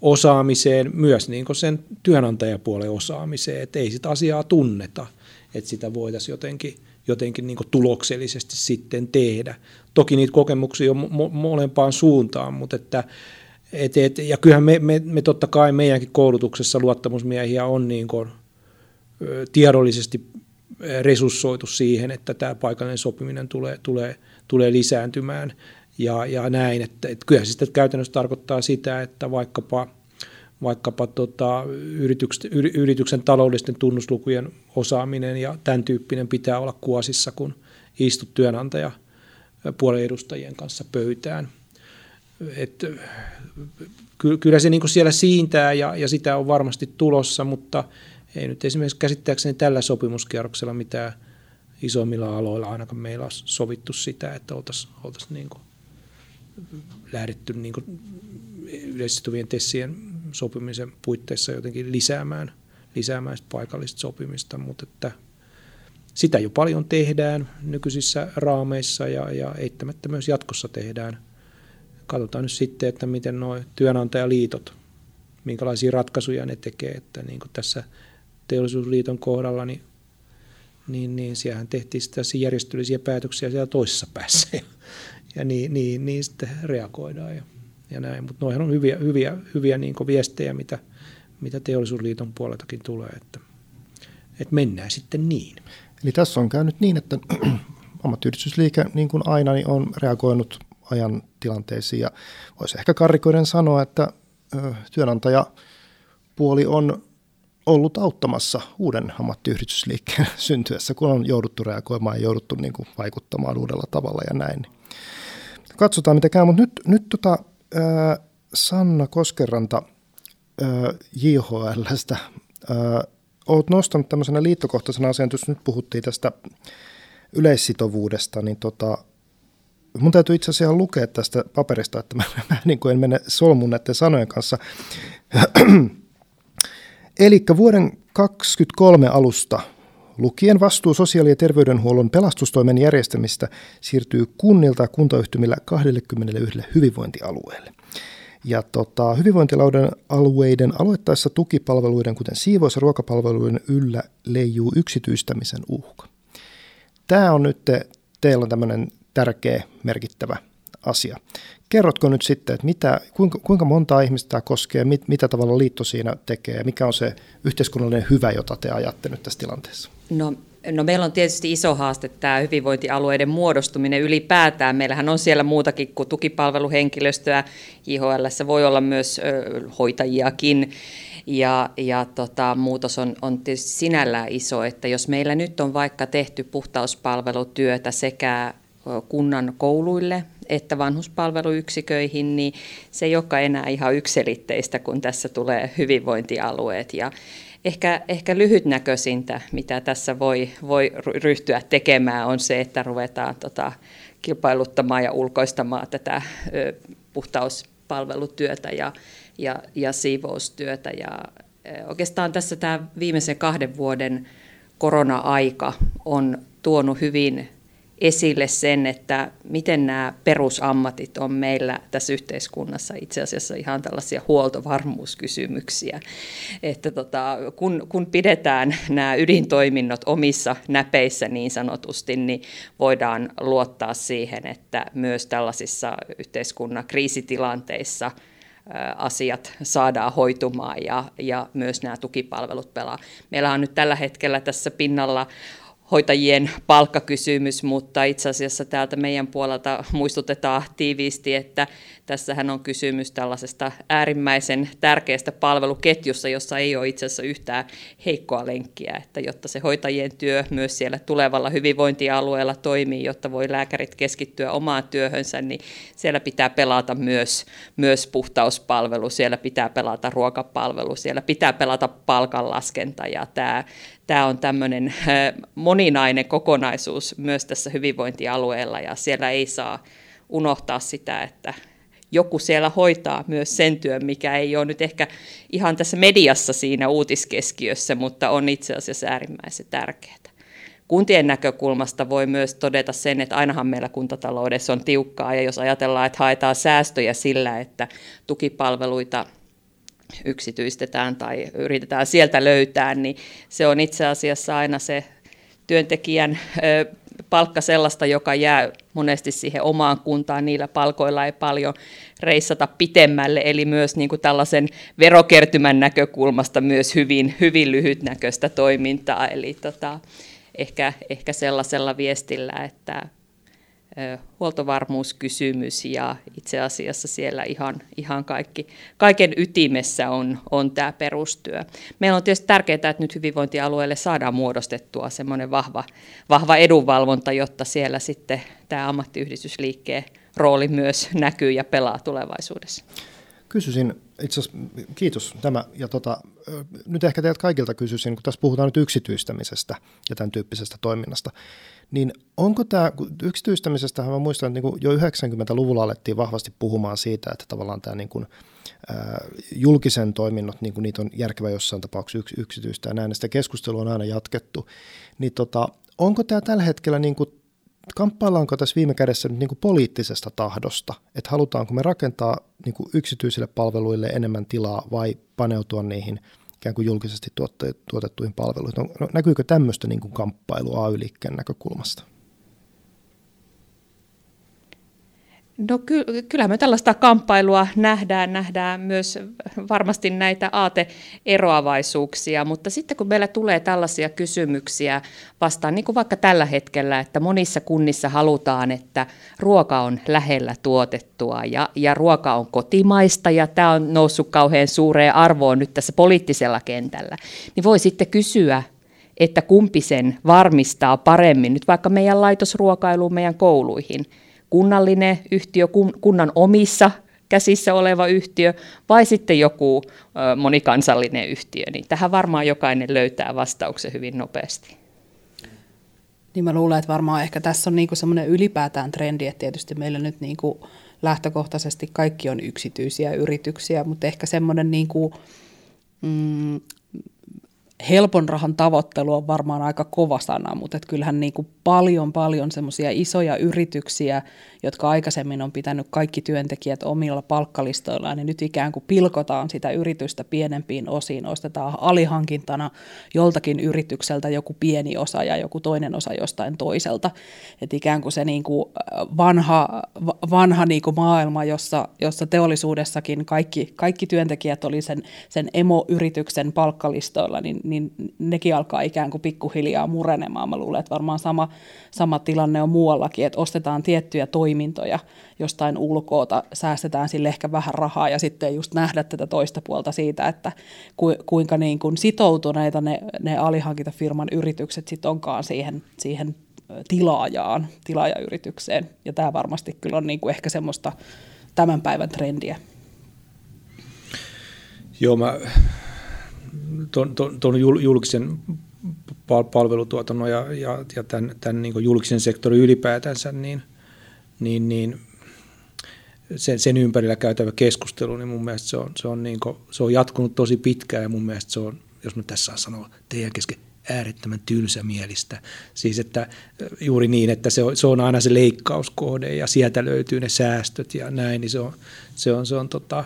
osaamiseen, myös niin sen työnantajapuolen osaamiseen, että ei sitä asiaa tunneta, että sitä voitaisiin jotenkin, jotenkin niin tuloksellisesti sitten tehdä. Toki niitä kokemuksia on mo- molempaan suuntaan, mutta että et, et, ja kyllähän me, me, me totta kai meidänkin koulutuksessa luottamusmiehiä on niin kuin, tiedollisesti resurssoitu siihen, että tämä paikallinen sopiminen tulee, tulee, tulee lisääntymään ja, ja näin. Että, että kyllähän se käytännössä tarkoittaa sitä, että vaikkapa, vaikkapa tota, yrityksen, yrityksen taloudellisten tunnuslukujen osaaminen ja tämän tyyppinen pitää olla kuosissa, kun istut työnantaja puolen edustajien kanssa pöytään – et, kyllä se niin siellä siintää ja, ja sitä on varmasti tulossa, mutta ei nyt esimerkiksi käsittääkseni tällä sopimuskierroksella mitään isommilla aloilla ainakaan meillä on sovittu sitä, että oltaisiin oltais niin lähdetty niin yleissituvien tessien sopimisen puitteissa jotenkin lisäämään, lisäämään paikallista sopimista, mutta että sitä jo paljon tehdään nykyisissä raameissa ja, ja eittämättä myös jatkossa tehdään – katsotaan nyt sitten, että miten nuo työnantajaliitot, minkälaisia ratkaisuja ne tekee, että niin kuin tässä teollisuusliiton kohdalla, niin, niin, niin siellähän tehtiin sitten järjestelyisiä päätöksiä siellä toisessa päässä ja, ja niin, niin, niin sitten reagoidaan ja, ja näin, mutta noihin on hyviä, hyviä, hyviä niin viestejä, mitä, mitä teollisuusliiton puoleltakin tulee, että, että mennään sitten niin. Eli tässä on käynyt niin, että ammattiyhdistysliike niin kuin aina niin on reagoinut ajan tilanteisiin. Ja voisi ehkä karrikoiden sanoa, että työnantajapuoli on ollut auttamassa uuden ammattiyhdistysliikkeen syntyessä, kun on jouduttu reagoimaan ja jouduttu niin kuin vaikuttamaan uudella tavalla ja näin. Katsotaan, mitä käy, mutta nyt, nyt tota, ää, Sanna Koskeranta ää, JHLstä, ää, olet nostanut tämmöisenä liittokohtaisena asian, nyt puhuttiin tästä yleissitovuudesta, niin tota, mun täytyy itse asiassa lukea tästä paperista, että mä, mä niin kuin en mene solmun näiden sanojen kanssa. Eli vuoden 2023 alusta lukien vastuu sosiaali- ja terveydenhuollon pelastustoimen järjestämistä siirtyy kunnilta ja kuntayhtymillä 21 hyvinvointialueelle. Ja tota, hyvinvointilauden alueiden aloittaessa tukipalveluiden, kuten siivous- ja ruokapalveluiden yllä leijuu yksityistämisen uhka. Tämä on nyt, te, teillä on tämmöinen tärkeä, merkittävä asia. Kerrotko nyt sitten, että mitä, kuinka, kuinka monta ihmistä tämä koskee, mit, mitä tavalla liitto siinä tekee, mikä on se yhteiskunnallinen hyvä, jota te ajatte nyt tässä tilanteessa? No No meillä on tietysti iso haaste tämä hyvinvointialueiden muodostuminen ylipäätään. Meillähän on siellä muutakin kuin tukipalveluhenkilöstöä. IHL voi olla myös ö, hoitajiakin. Ja, ja tota, muutos on, on tietysti sinällään iso, että jos meillä nyt on vaikka tehty puhtauspalvelutyötä sekä kunnan kouluille että vanhuspalveluyksiköihin, niin se ei olekaan enää ihan ykselitteistä, kun tässä tulee hyvinvointialueet. Ja ehkä, ehkä lyhytnäköisintä, mitä tässä voi, voi ryhtyä tekemään, on se, että ruvetaan tota, kilpailuttamaan ja ulkoistamaan tätä ö, puhtauspalvelutyötä ja, ja, ja siivoustyötä. Ja, oikeastaan tässä tämä viimeisen kahden vuoden korona-aika on tuonut hyvin esille sen, että miten nämä perusammatit on meillä tässä yhteiskunnassa itse asiassa ihan tällaisia huoltovarmuuskysymyksiä. Että tota, kun, kun pidetään nämä ydintoiminnot omissa näpeissä niin sanotusti, niin voidaan luottaa siihen, että myös tällaisissa yhteiskunnan kriisitilanteissa asiat saadaan hoitumaan ja, ja myös nämä tukipalvelut pelaa. Meillä on nyt tällä hetkellä tässä pinnalla hoitajien palkkakysymys, mutta itse asiassa täältä meidän puolelta muistutetaan tiiviisti, että tässähän on kysymys tällaisesta äärimmäisen tärkeästä palveluketjussa, jossa ei ole itse asiassa yhtään heikkoa lenkkiä, että jotta se hoitajien työ myös siellä tulevalla hyvinvointialueella toimii, jotta voi lääkärit keskittyä omaan työhönsä, niin siellä pitää pelata myös, myös puhtauspalvelu, siellä pitää pelata ruokapalvelu, siellä pitää pelata palkanlaskenta ja tämä tämä on tämmöinen moninainen kokonaisuus myös tässä hyvinvointialueella ja siellä ei saa unohtaa sitä, että joku siellä hoitaa myös sen työn, mikä ei ole nyt ehkä ihan tässä mediassa siinä uutiskeskiössä, mutta on itse asiassa äärimmäisen tärkeää. Kuntien näkökulmasta voi myös todeta sen, että ainahan meillä kuntataloudessa on tiukkaa, ja jos ajatellaan, että haetaan säästöjä sillä, että tukipalveluita yksityistetään tai yritetään sieltä löytää, niin se on itse asiassa aina se työntekijän palkka sellaista, joka jää monesti siihen omaan kuntaan. Niillä palkoilla ei paljon reissata pitemmälle, eli myös niin kuin tällaisen verokertymän näkökulmasta myös hyvin, hyvin lyhytnäköistä toimintaa. Eli tota, ehkä, ehkä sellaisella viestillä, että huoltovarmuuskysymys ja itse asiassa siellä ihan, ihan kaikki, kaiken ytimessä on, on tämä perustyö. Meillä on tietysti tärkeää, että nyt hyvinvointialueelle saadaan muodostettua semmoinen vahva, vahva edunvalvonta, jotta siellä sitten tämä ammattiyhdistysliikkeen rooli myös näkyy ja pelaa tulevaisuudessa. Kysyisin, itse asiassa, kiitos. Tämä, ja tota, nyt ehkä teiltä kaikilta kysyisin, kun tässä puhutaan nyt yksityistämisestä ja tämän tyyppisestä toiminnasta, niin onko tämä, yksityistämisestä mä muistan, että niin jo 90-luvulla alettiin vahvasti puhumaan siitä, että tavallaan tämä niin kuin, julkisen toiminnot, niin kuin niitä on järkevä jossain tapauksessa yks, yksityistä ja näin, sitä keskustelua on aina jatkettu, niin tota, onko tämä tällä hetkellä niin kuin kamppaillaanko tässä viime kädessä nyt niin kuin poliittisesta tahdosta, että halutaanko me rakentaa niin kuin yksityisille palveluille enemmän tilaa vai paneutua niihin ikään kuin julkisesti tuotettuihin palveluihin. No, no, näkyykö tämmöistä niin kuin kamppailua AY-liikkeen näkökulmasta? No ky- kyllä me tällaista kamppailua nähdään, nähdään myös varmasti näitä aateeroavaisuuksia, mutta sitten kun meillä tulee tällaisia kysymyksiä vastaan, niin kuin vaikka tällä hetkellä, että monissa kunnissa halutaan, että ruoka on lähellä tuotettua ja, ja ruoka on kotimaista ja tämä on noussut kauhean suureen arvoon nyt tässä poliittisella kentällä, niin voi sitten kysyä, että kumpi sen varmistaa paremmin nyt vaikka meidän laitosruokailuun, meidän kouluihin – kunnallinen yhtiö, kunnan omissa käsissä oleva yhtiö vai sitten joku monikansallinen yhtiö, niin tähän varmaan jokainen löytää vastauksen hyvin nopeasti. Niin mä luulen, että varmaan ehkä tässä on niinku semmoinen ylipäätään trendi, että tietysti meillä nyt niinku lähtökohtaisesti kaikki on yksityisiä yrityksiä, mutta ehkä semmoinen niinku, mm, helpon rahan tavoittelu on varmaan aika kova sana, mutta et kyllähän niin kuin paljon paljon semmoisia isoja yrityksiä, jotka aikaisemmin on pitänyt kaikki työntekijät omilla palkkalistoillaan, niin nyt ikään kuin pilkotaan sitä yritystä pienempiin osiin, ostetaan alihankintana joltakin yritykseltä joku pieni osa ja joku toinen osa jostain toiselta. Et ikään kuin se niin kuin vanha, vanha niin kuin maailma, jossa, jossa teollisuudessakin kaikki, kaikki työntekijät oli sen, sen emoyrityksen palkkalistoilla, niin, niin nekin alkaa ikään kuin pikkuhiljaa murenemaan. Mä luulen, että varmaan sama, sama tilanne on muuallakin, että ostetaan tiettyjä toimintoja jostain ulkoota, säästetään sille ehkä vähän rahaa ja sitten just nähdä tätä toista puolta siitä, että ku, kuinka niin kuin sitoutuneita ne, ne alihankintafirman yritykset sitten onkaan siihen, siihen tilaajaan, tilaajayritykseen. Ja tämä varmasti kyllä on niin kuin ehkä semmoista tämän päivän trendiä. Joo, mä tuon julkisen palvelutuotannon ja, ja, ja tämän, tämän niin julkisen sektorin ylipäätänsä, niin, niin, niin sen, sen ympärillä käytävä keskustelu, niin mun mielestä se on, se on, niin kuin, se on jatkunut tosi pitkään ja mun mielestä se on, jos mä tässä saan sanoa teidän kesken, äärettömän tylsämielistä. Siis että juuri niin, että se on, se on aina se leikkauskohde ja sieltä löytyy ne säästöt ja näin, niin se on, se on, se on tota,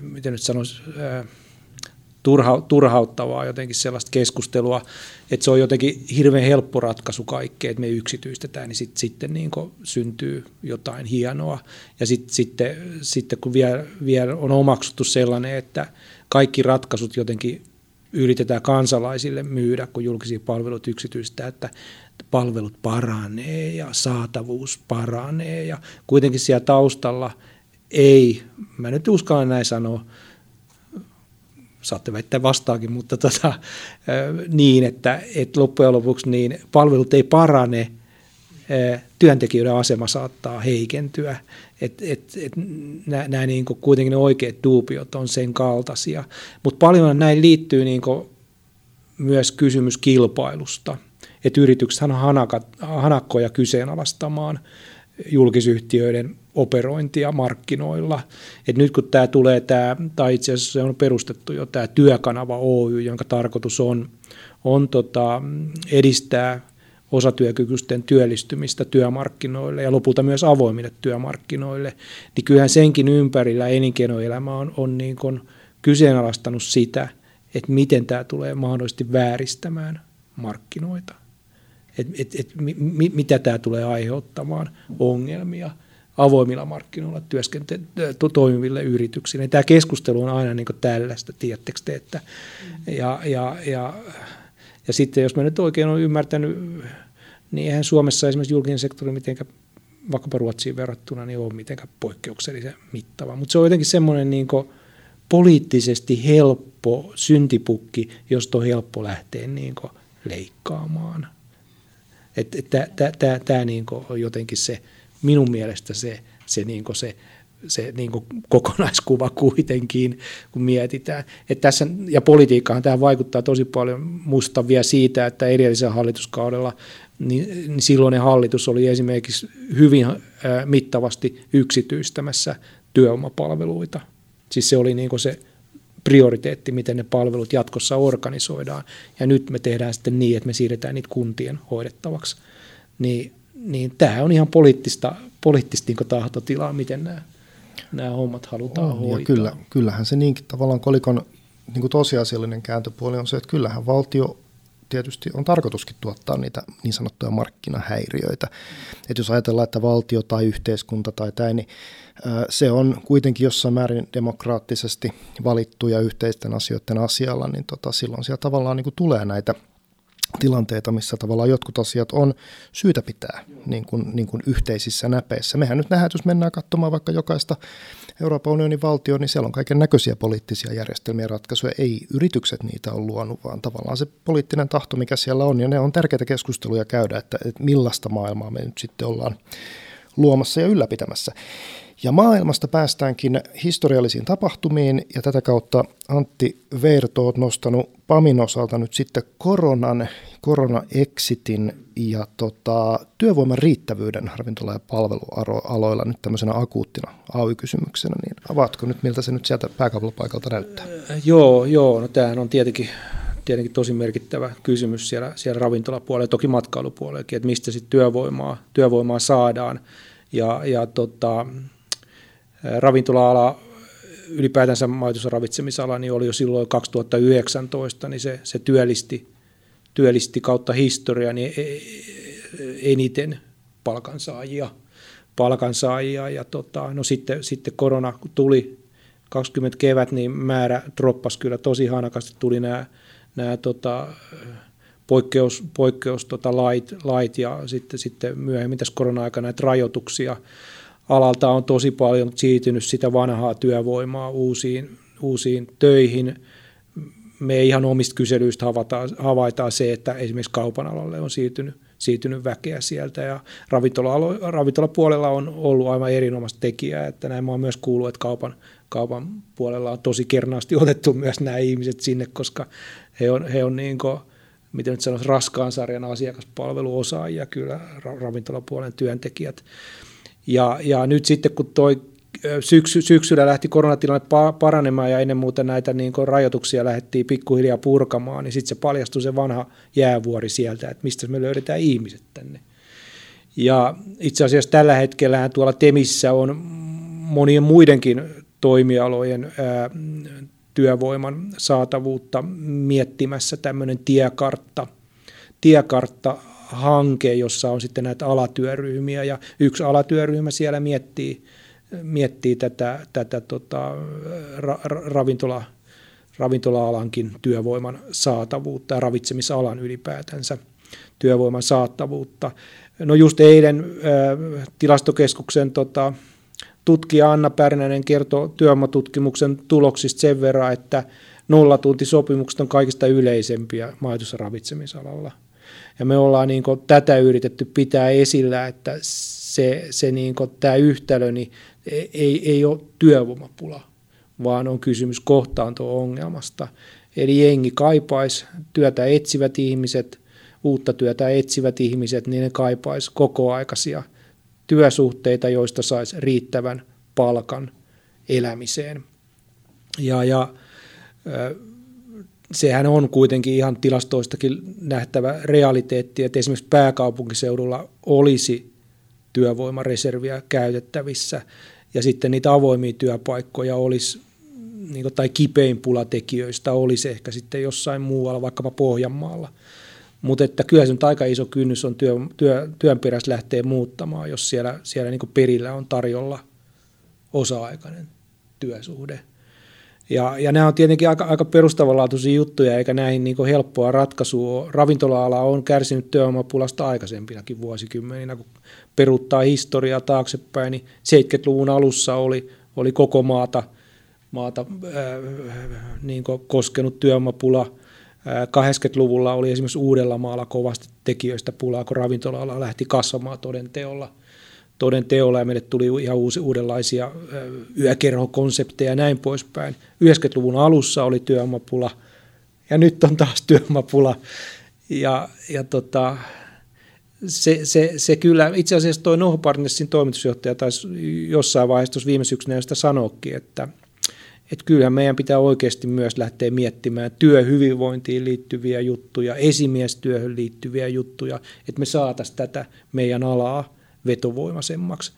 miten nyt sanoisi, turha, turhauttavaa jotenkin sellaista keskustelua, että se on jotenkin hirveän helppo ratkaisu kaikkeen, että me yksityistetään, niin sit, sitten niin syntyy jotain hienoa. Ja sit, sitten, sitten kun vielä, vielä on omaksuttu sellainen, että kaikki ratkaisut jotenkin yritetään kansalaisille myydä, kun julkisia palveluita yksityistää, että palvelut paranee ja saatavuus paranee ja kuitenkin siellä taustalla ei, mä nyt uskallan näin sanoa, saatte väittää vastaakin, mutta tota, niin, että, että loppujen lopuksi niin palvelut ei parane, työntekijöiden asema saattaa heikentyä. Et, et, et, nämä niin kuitenkin ne oikeat duubiot on sen kaltaisia. Mutta paljon näin liittyy niin myös kysymys kilpailusta. Että yritykset on hanakkoja kyseenalaistamaan julkisyhtiöiden operointia markkinoilla. Et nyt kun tämä tulee, tää, tai itse asiassa se on perustettu jo tämä Työkanava Oy, jonka tarkoitus on, on tota, edistää osatyökykyisten työllistymistä työmarkkinoille ja lopulta myös avoimille työmarkkinoille, niin kyllähän senkin ympärillä elinkeinoelämä on, on niin kuin kyseenalaistanut sitä, että miten tämä tulee mahdollisesti vääristämään markkinoita. Et, et, et, mi, mitä tämä tulee aiheuttamaan ongelmia – avoimilla markkinoilla työskente- toimiville yrityksille. Tämä keskustelu on aina niin tällaista, tiedättekö te, että, ja, ja, ja, ja sitten jos mä nyt oikein olen ymmärtänyt, niin eihän Suomessa esimerkiksi julkinen sektori mitenkään vaikkapa Ruotsiin verrattuna niin ole mitenkään poikkeuksellisen mittava. Mutta se on jotenkin semmoinen niin poliittisesti helppo syntipukki, josta on helppo lähteä niin leikkaamaan. Tämä niin on jotenkin se, minun mielestä se, se, niin se, se niin kokonaiskuva kuitenkin, kun mietitään. Et tässä, ja politiikkaan tämä vaikuttaa tosi paljon. Musta vielä siitä, että edellisellä hallituskaudella niin, niin silloinen hallitus oli esimerkiksi hyvin mittavasti yksityistämässä työomapalveluita. Siis se oli niin se prioriteetti, miten ne palvelut jatkossa organisoidaan. Ja nyt me tehdään sitten niin, että me siirretään niitä kuntien hoidettavaksi. Niin niin tämä on ihan poliittista, poliittista niin tahtotilaa, miten nämä, nämä hommat halutaan on, hoitaa. Ja kyllä, kyllähän se niinkin tavallaan kolikon niin kuin tosiasiallinen kääntöpuoli on se, että kyllähän valtio tietysti on tarkoituskin tuottaa niitä niin sanottuja markkinahäiriöitä. Että jos ajatellaan, että valtio tai yhteiskunta tai tämä, niin se on kuitenkin jossain määrin demokraattisesti valittuja yhteisten asioiden asialla, niin tota, silloin siellä tavallaan niin kuin tulee näitä tilanteita, missä tavallaan jotkut asiat on syytä pitää niin kuin, niin kuin yhteisissä näpeissä. Mehän nyt nähdään, jos mennään katsomaan vaikka jokaista Euroopan unionin valtio, niin siellä on kaiken näköisiä poliittisia järjestelmiä ja ratkaisuja. Ei yritykset niitä ole luonut, vaan tavallaan se poliittinen tahto, mikä siellä on. Ja ne on tärkeitä keskusteluja käydä, että, että millaista maailmaa me nyt sitten ollaan luomassa ja ylläpitämässä. Ja maailmasta päästäänkin historiallisiin tapahtumiin ja tätä kautta Antti Veerto on nostanut PAMin osalta nyt sitten koronan, korona-exitin ja tota, työvoiman riittävyyden ravintola- ja palvelualoilla nyt tämmöisenä akuuttina AY-kysymyksenä, niin avaatko nyt, miltä se nyt sieltä pääkaupunkipaikalta näyttää? Joo, joo, no tämähän on tietenkin, tietenkin tosi merkittävä kysymys siellä, siellä ravintolapuolella, toki matkailupuolellakin, että mistä sitten työvoimaa, työvoimaa saadaan. Ja, ja tota, ravintola-ala, ylipäätänsä majoitus- ja ravitsemisala, niin oli jo silloin 2019, niin se, se työllisti, työllisti kautta historia niin e, e, eniten palkansaajia. palkansaajia ja tota, no sitten, sitten korona kun tuli 20 kevät, niin määrä droppasi kyllä tosi hanakasti, tuli nämä, nämä tota, poikkeus, poikkeus tota, lait, lait, ja sitten, sitten myöhemmin tässä korona-aikana näitä rajoituksia, alalta on tosi paljon siirtynyt sitä vanhaa työvoimaa uusiin, uusiin töihin. Me ihan omista kyselyistä havaitaan, havaitaan se, että esimerkiksi kaupan alalle on siirtynyt, siirtynyt väkeä sieltä ja ravintola, ravintolapuolella on ollut aivan erinomaista tekijää, että näin mä oon myös kuullut, että kaupan, kaupan puolella on tosi kernaasti otettu myös nämä ihmiset sinne, koska he on, he on niin kuin, miten nyt sanoisi, raskaan sarjan asiakaspalveluosaajia kyllä ravintolapuolen työntekijät. Ja, ja nyt sitten kun toi syksy, syksyllä lähti koronatilanne paranemaan ja ennen muuta näitä niin rajoituksia lähdettiin pikkuhiljaa purkamaan, niin sitten se paljastui se vanha jäävuori sieltä, että mistä me löydetään ihmiset tänne. Ja itse asiassa tällä hetkellä tuolla Temissä on monien muidenkin toimialojen ää, työvoiman saatavuutta miettimässä tämmöinen tiekartta, tiekartta hanke, jossa on sitten näitä alatyöryhmiä ja yksi alatyöryhmä siellä miettii, miettii tätä, tätä tota, ra, ravintola, ravintola-alankin työvoiman saatavuutta ja ravitsemisalan ylipäätänsä työvoiman saatavuutta. No just eilen äh, tilastokeskuksen tota, tutkija Anna Pärnänen kertoi työvoimatutkimuksen tuloksista sen verran, että nollatuntisopimukset on kaikista yleisempiä majoitus- ja ravitsemisalalla – ja me ollaan niin kuin tätä yritetty pitää esillä, että se, se niin kuin, tämä yhtälö niin ei, ei ole työvoimapula, vaan on kysymys kohtaanto-ongelmasta. Eli jengi kaipaisi työtä etsivät ihmiset, uutta työtä etsivät ihmiset, niin ne kaipaisi kokoaikaisia työsuhteita, joista saisi riittävän palkan elämiseen. Ja, ja sehän on kuitenkin ihan tilastoistakin nähtävä realiteetti, että esimerkiksi pääkaupunkiseudulla olisi työvoimareserviä käytettävissä ja sitten niitä avoimia työpaikkoja olisi, niin kuin, tai kipein pulatekijöistä olisi ehkä sitten jossain muualla, vaikkapa Pohjanmaalla. Mutta että kyllä se nyt aika iso kynnys on työ, työ, työn perässä lähtee muuttamaan, jos siellä, siellä niin perillä on tarjolla osa-aikainen työsuhde. Ja, ja nämä on tietenkin aika, aika perustavanlaatuisia juttuja, eikä näihin niin helppoa ratkaisua. Ravintola-ala on kärsinyt työvoimapulasta aikaisempinakin vuosikymmeninä, kun peruuttaa historiaa taaksepäin, niin 70-luvun alussa oli, oli koko maata, maata äh, niin koskenut työvoimapula. 80-luvulla oli esimerkiksi Uudellamaalla kovasti tekijöistä pulaa, kun ravintola-ala lähti kasvamaan todenteolla – toden teolla ja meille tuli ihan uusi, uudenlaisia yökerhokonsepteja ja näin poispäin. 90-luvun alussa oli työmapula ja nyt on taas työmapula. Ja, ja tota, se, se, se, kyllä, itse asiassa tuo Noho Partnersin toimitusjohtaja taisi jossain vaiheessa viime syksynä sitä sanoikin, että, että kyllähän meidän pitää oikeasti myös lähteä miettimään työhyvinvointiin liittyviä juttuja, esimiestyöhön liittyviä juttuja, että me saataisiin tätä meidän alaa vetovoimaisemmaksi.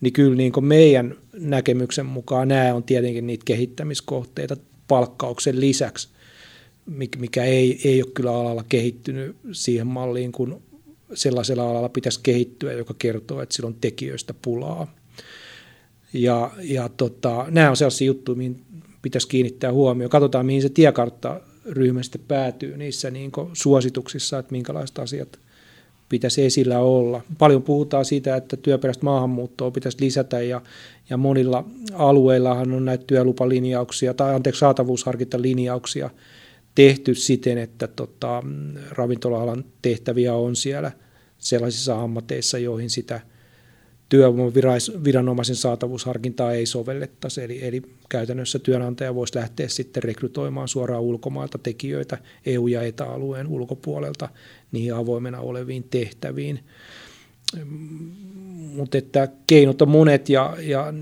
Niin kyllä niin kuin meidän näkemyksen mukaan nämä on tietenkin niitä kehittämiskohteita palkkauksen lisäksi, mikä ei, ei ole kyllä alalla kehittynyt siihen malliin, kun sellaisella alalla pitäisi kehittyä, joka kertoo, että sillä on tekijöistä pulaa. Ja, ja tota, nämä on sellaisia juttuja, mihin pitäisi kiinnittää huomioon. Katsotaan, mihin se tiekartta ryhmä sitten päätyy niissä niin suosituksissa, että minkälaiset asiat pitäisi esillä olla. Paljon puhutaan siitä, että työperäistä maahanmuuttoa pitäisi lisätä ja, ja monilla alueillahan on näitä työlupalinjauksia tai anteeksi saatavuusharkintalinjauksia tehty siten, että tota, ravintola-alan tehtäviä on siellä sellaisissa ammateissa, joihin sitä työvoimaviranomaisen saatavuusharkintaa ei sovellettaisi, eli, eli käytännössä työnantaja voisi lähteä sitten rekrytoimaan suoraan ulkomailta tekijöitä EU- ja ETA-alueen ulkopuolelta niihin avoimena oleviin tehtäviin. Mutta että keinot on monet ja, ja,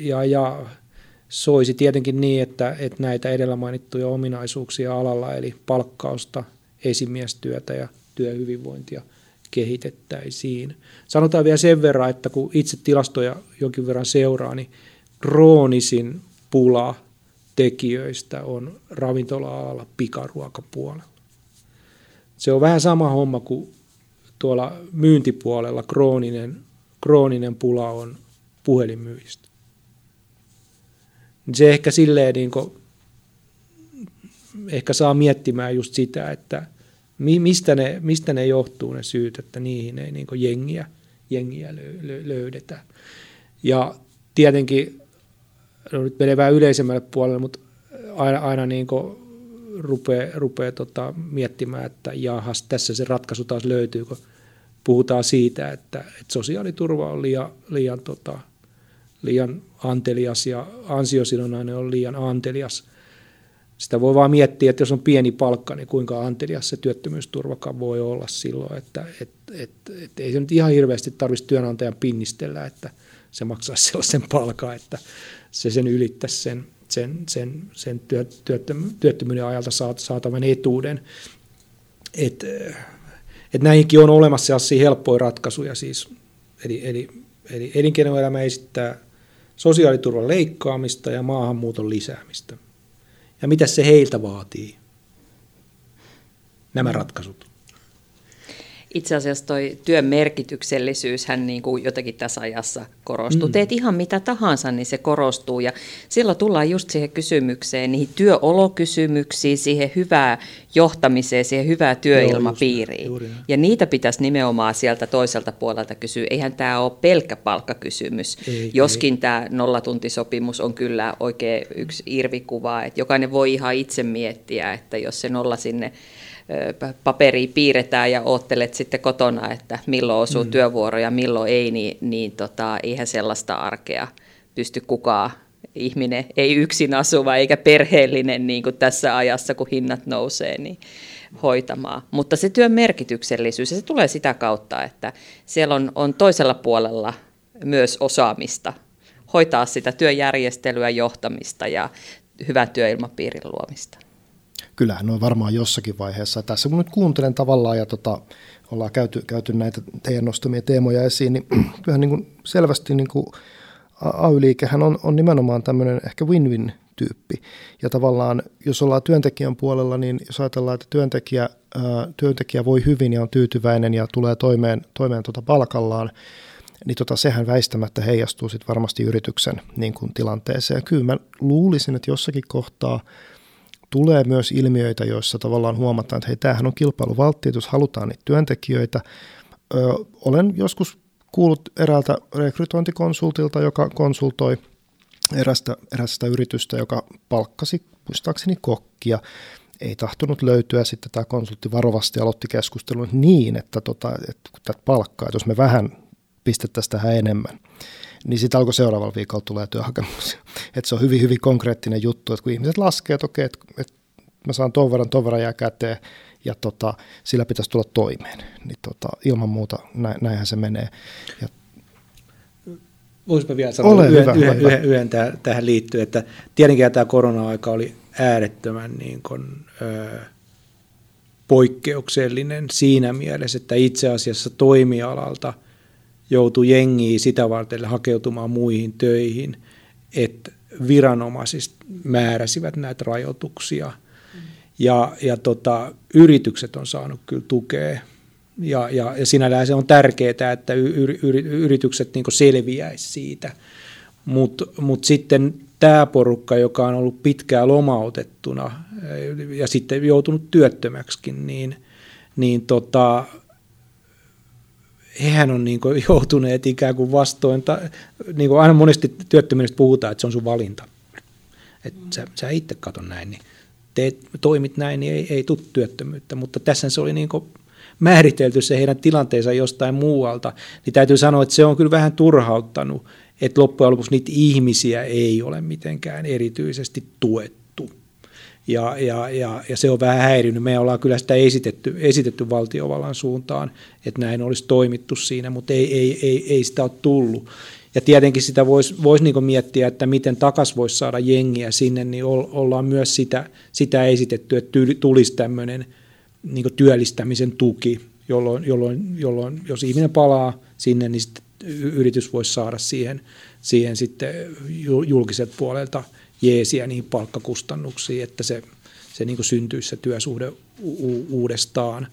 ja, ja soisi tietenkin niin, että, että näitä edellä mainittuja ominaisuuksia alalla, eli palkkausta, esimiestyötä ja työhyvinvointia – kehitettäisiin. Sanotaan vielä sen verran, että kun itse tilastoja jonkin verran seuraa, niin kroonisin pula tekijöistä on ravintola-alalla pikaruokapuolella. Se on vähän sama homma kuin tuolla myyntipuolella krooninen, krooninen pula on puhelinmyyjistä. Se ehkä silleen niin kuin, ehkä saa miettimään just sitä, että – mistä ne, mistä ne johtuu ne syyt, että niihin ei niin jengiä, jengiä löydetä. Ja tietenkin, no nyt menee vähän yleisemmälle puolelle, mutta aina, aina niin rupeaa, rupeaa tota miettimään, että jahas, tässä se ratkaisu taas löytyy, kun puhutaan siitä, että, että sosiaaliturva on liian, liian, tota, liian antelias ja ansiosidonnainen on liian antelias – sitä voi vaan miettiä, että jos on pieni palkka, niin kuinka antelias se työttömyysturvakaan voi olla silloin, että et, et, et ei se nyt ihan hirveästi tarvitsisi työnantajan pinnistellä, että se maksaisi sellaisen palkan, että se sen ylittäisi sen, sen, sen, sen työttömyyden ajalta saatavan etuuden. Et, et näihinkin on olemassa sellaisia helppoja ratkaisuja siis, eli, eli, eli elinkeinoelämä esittää sosiaaliturvan leikkaamista ja maahanmuuton lisäämistä – ja mitä se heiltä vaatii, nämä ratkaisut? Itse asiassa toi työn merkityksellisyys hän niin kuin jotenkin tässä ajassa korostuu. Mm. Teet ihan mitä tahansa, niin se korostuu. Ja silloin tullaan just siihen kysymykseen, niihin työolokysymyksiin, siihen hyvää johtamiseen, siihen hyvää työilmapiiriin. Joo, ja niitä pitäisi nimenomaan sieltä toiselta puolelta kysyä. Eihän tämä ole pelkkä palkkakysymys. Ei, Joskin ei. tämä nollatuntisopimus on kyllä oikein yksi irvikuva, että jokainen voi ihan itse miettiä, että jos se nolla sinne paperi piirretään ja oottelet sitten kotona, että milloin osuu mm. työvuoro ja milloin ei, niin, niin tota, eihän sellaista arkea pysty kukaan ihminen, ei yksin asuva eikä perheellinen niin kuin tässä ajassa, kun hinnat nousee, niin hoitamaan. Mutta se työn merkityksellisyys, se tulee sitä kautta, että siellä on, on toisella puolella myös osaamista hoitaa sitä työjärjestelyä, johtamista ja hyvän työilmapiirin luomista kyllähän on varmaan jossakin vaiheessa. Tässä kun nyt kuuntelen tavallaan ja tota, ollaan käyty, käyty näitä teidän nostamia teemoja esiin, niin kyllähän niin kuin selvästi niin kuin AY-liikehän on, on nimenomaan tämmöinen ehkä win-win tyyppi. Ja tavallaan, jos ollaan työntekijän puolella, niin jos ajatellaan, että työntekijä, työntekijä voi hyvin ja on tyytyväinen ja tulee toimeen, toimeen tuota palkallaan, niin tota, sehän väistämättä heijastuu sit varmasti yrityksen niin kuin, tilanteeseen. Kyllä mä luulisin, että jossakin kohtaa – tulee myös ilmiöitä, joissa tavallaan huomataan, että hei, tämähän on kilpailuvaltti, jos halutaan niitä työntekijöitä. Ö, olen joskus kuullut eräältä rekrytointikonsultilta, joka konsultoi erästä, erästä yritystä, joka palkkasi muistaakseni kokkia. Ei tahtonut löytyä, sitten tämä konsultti varovasti aloitti keskustelun niin, että, tota, että tätä palkkaa, että jos me vähän pistettäisiin tähän enemmän, niin sitten alkoi seuraavalla viikolla tulee työhakemus. että se on hyvin, hyvin konkreettinen juttu, että kun ihmiset laskee, että okei, että, että mä saan ton verran, ton verran jää käteen, ja tota, sillä pitäisi tulla toimeen. Niin tota, ilman muuta nä, näinhän se menee. Ja Voisipa vielä sanoa Ole yhden, hyvä, yhden, yhden, yhden tähän, tähän liittyen, että tietenkin tämä korona-aika oli äärettömän niin kuin, ö, poikkeuksellinen siinä mielessä, että itse asiassa toimialalta – joutui jengiin sitä varten hakeutumaan muihin töihin, että viranomaiset määräsivät näitä rajoituksia. Mm. Ja, ja tota, yritykset on saanut kyllä tukea. Ja, ja, ja sinällään se on tärkeää, että yr, yr, yritykset niin selviäisi siitä. Mutta mut sitten tämä porukka, joka on ollut pitkään lomautettuna ja sitten joutunut työttömäksi, niin, niin tota, hehän on niin kuin joutuneet ikään kuin vastoin, ta, niin kuin aina monesti työttömyydestä puhutaan, että se on sun valinta. Että sä, sä itse katon näin, niin teet, toimit näin, niin ei, ei tule työttömyyttä. Mutta tässä se oli niin kuin määritelty se heidän tilanteensa jostain muualta, niin täytyy sanoa, että se on kyllä vähän turhauttanut, että loppujen lopuksi niitä ihmisiä ei ole mitenkään erityisesti tuettu. Ja, ja, ja, ja se on vähän häirinyt. Me ollaan kyllä sitä esitetty, esitetty valtiovallan suuntaan, että näin olisi toimittu siinä, mutta ei, ei, ei, ei sitä ole tullut. Ja tietenkin sitä voisi vois niinku miettiä, että miten takas voisi saada jengiä sinne, niin ollaan myös sitä, sitä esitetty, että tulisi tämmöinen niinku työllistämisen tuki, jolloin, jolloin, jolloin jos ihminen palaa sinne, niin yritys voisi saada siihen, siihen sitten julkiset puolelta jeesiä niihin palkkakustannuksiin, että se, se niin syntyisi se työsuhde u- uudestaan.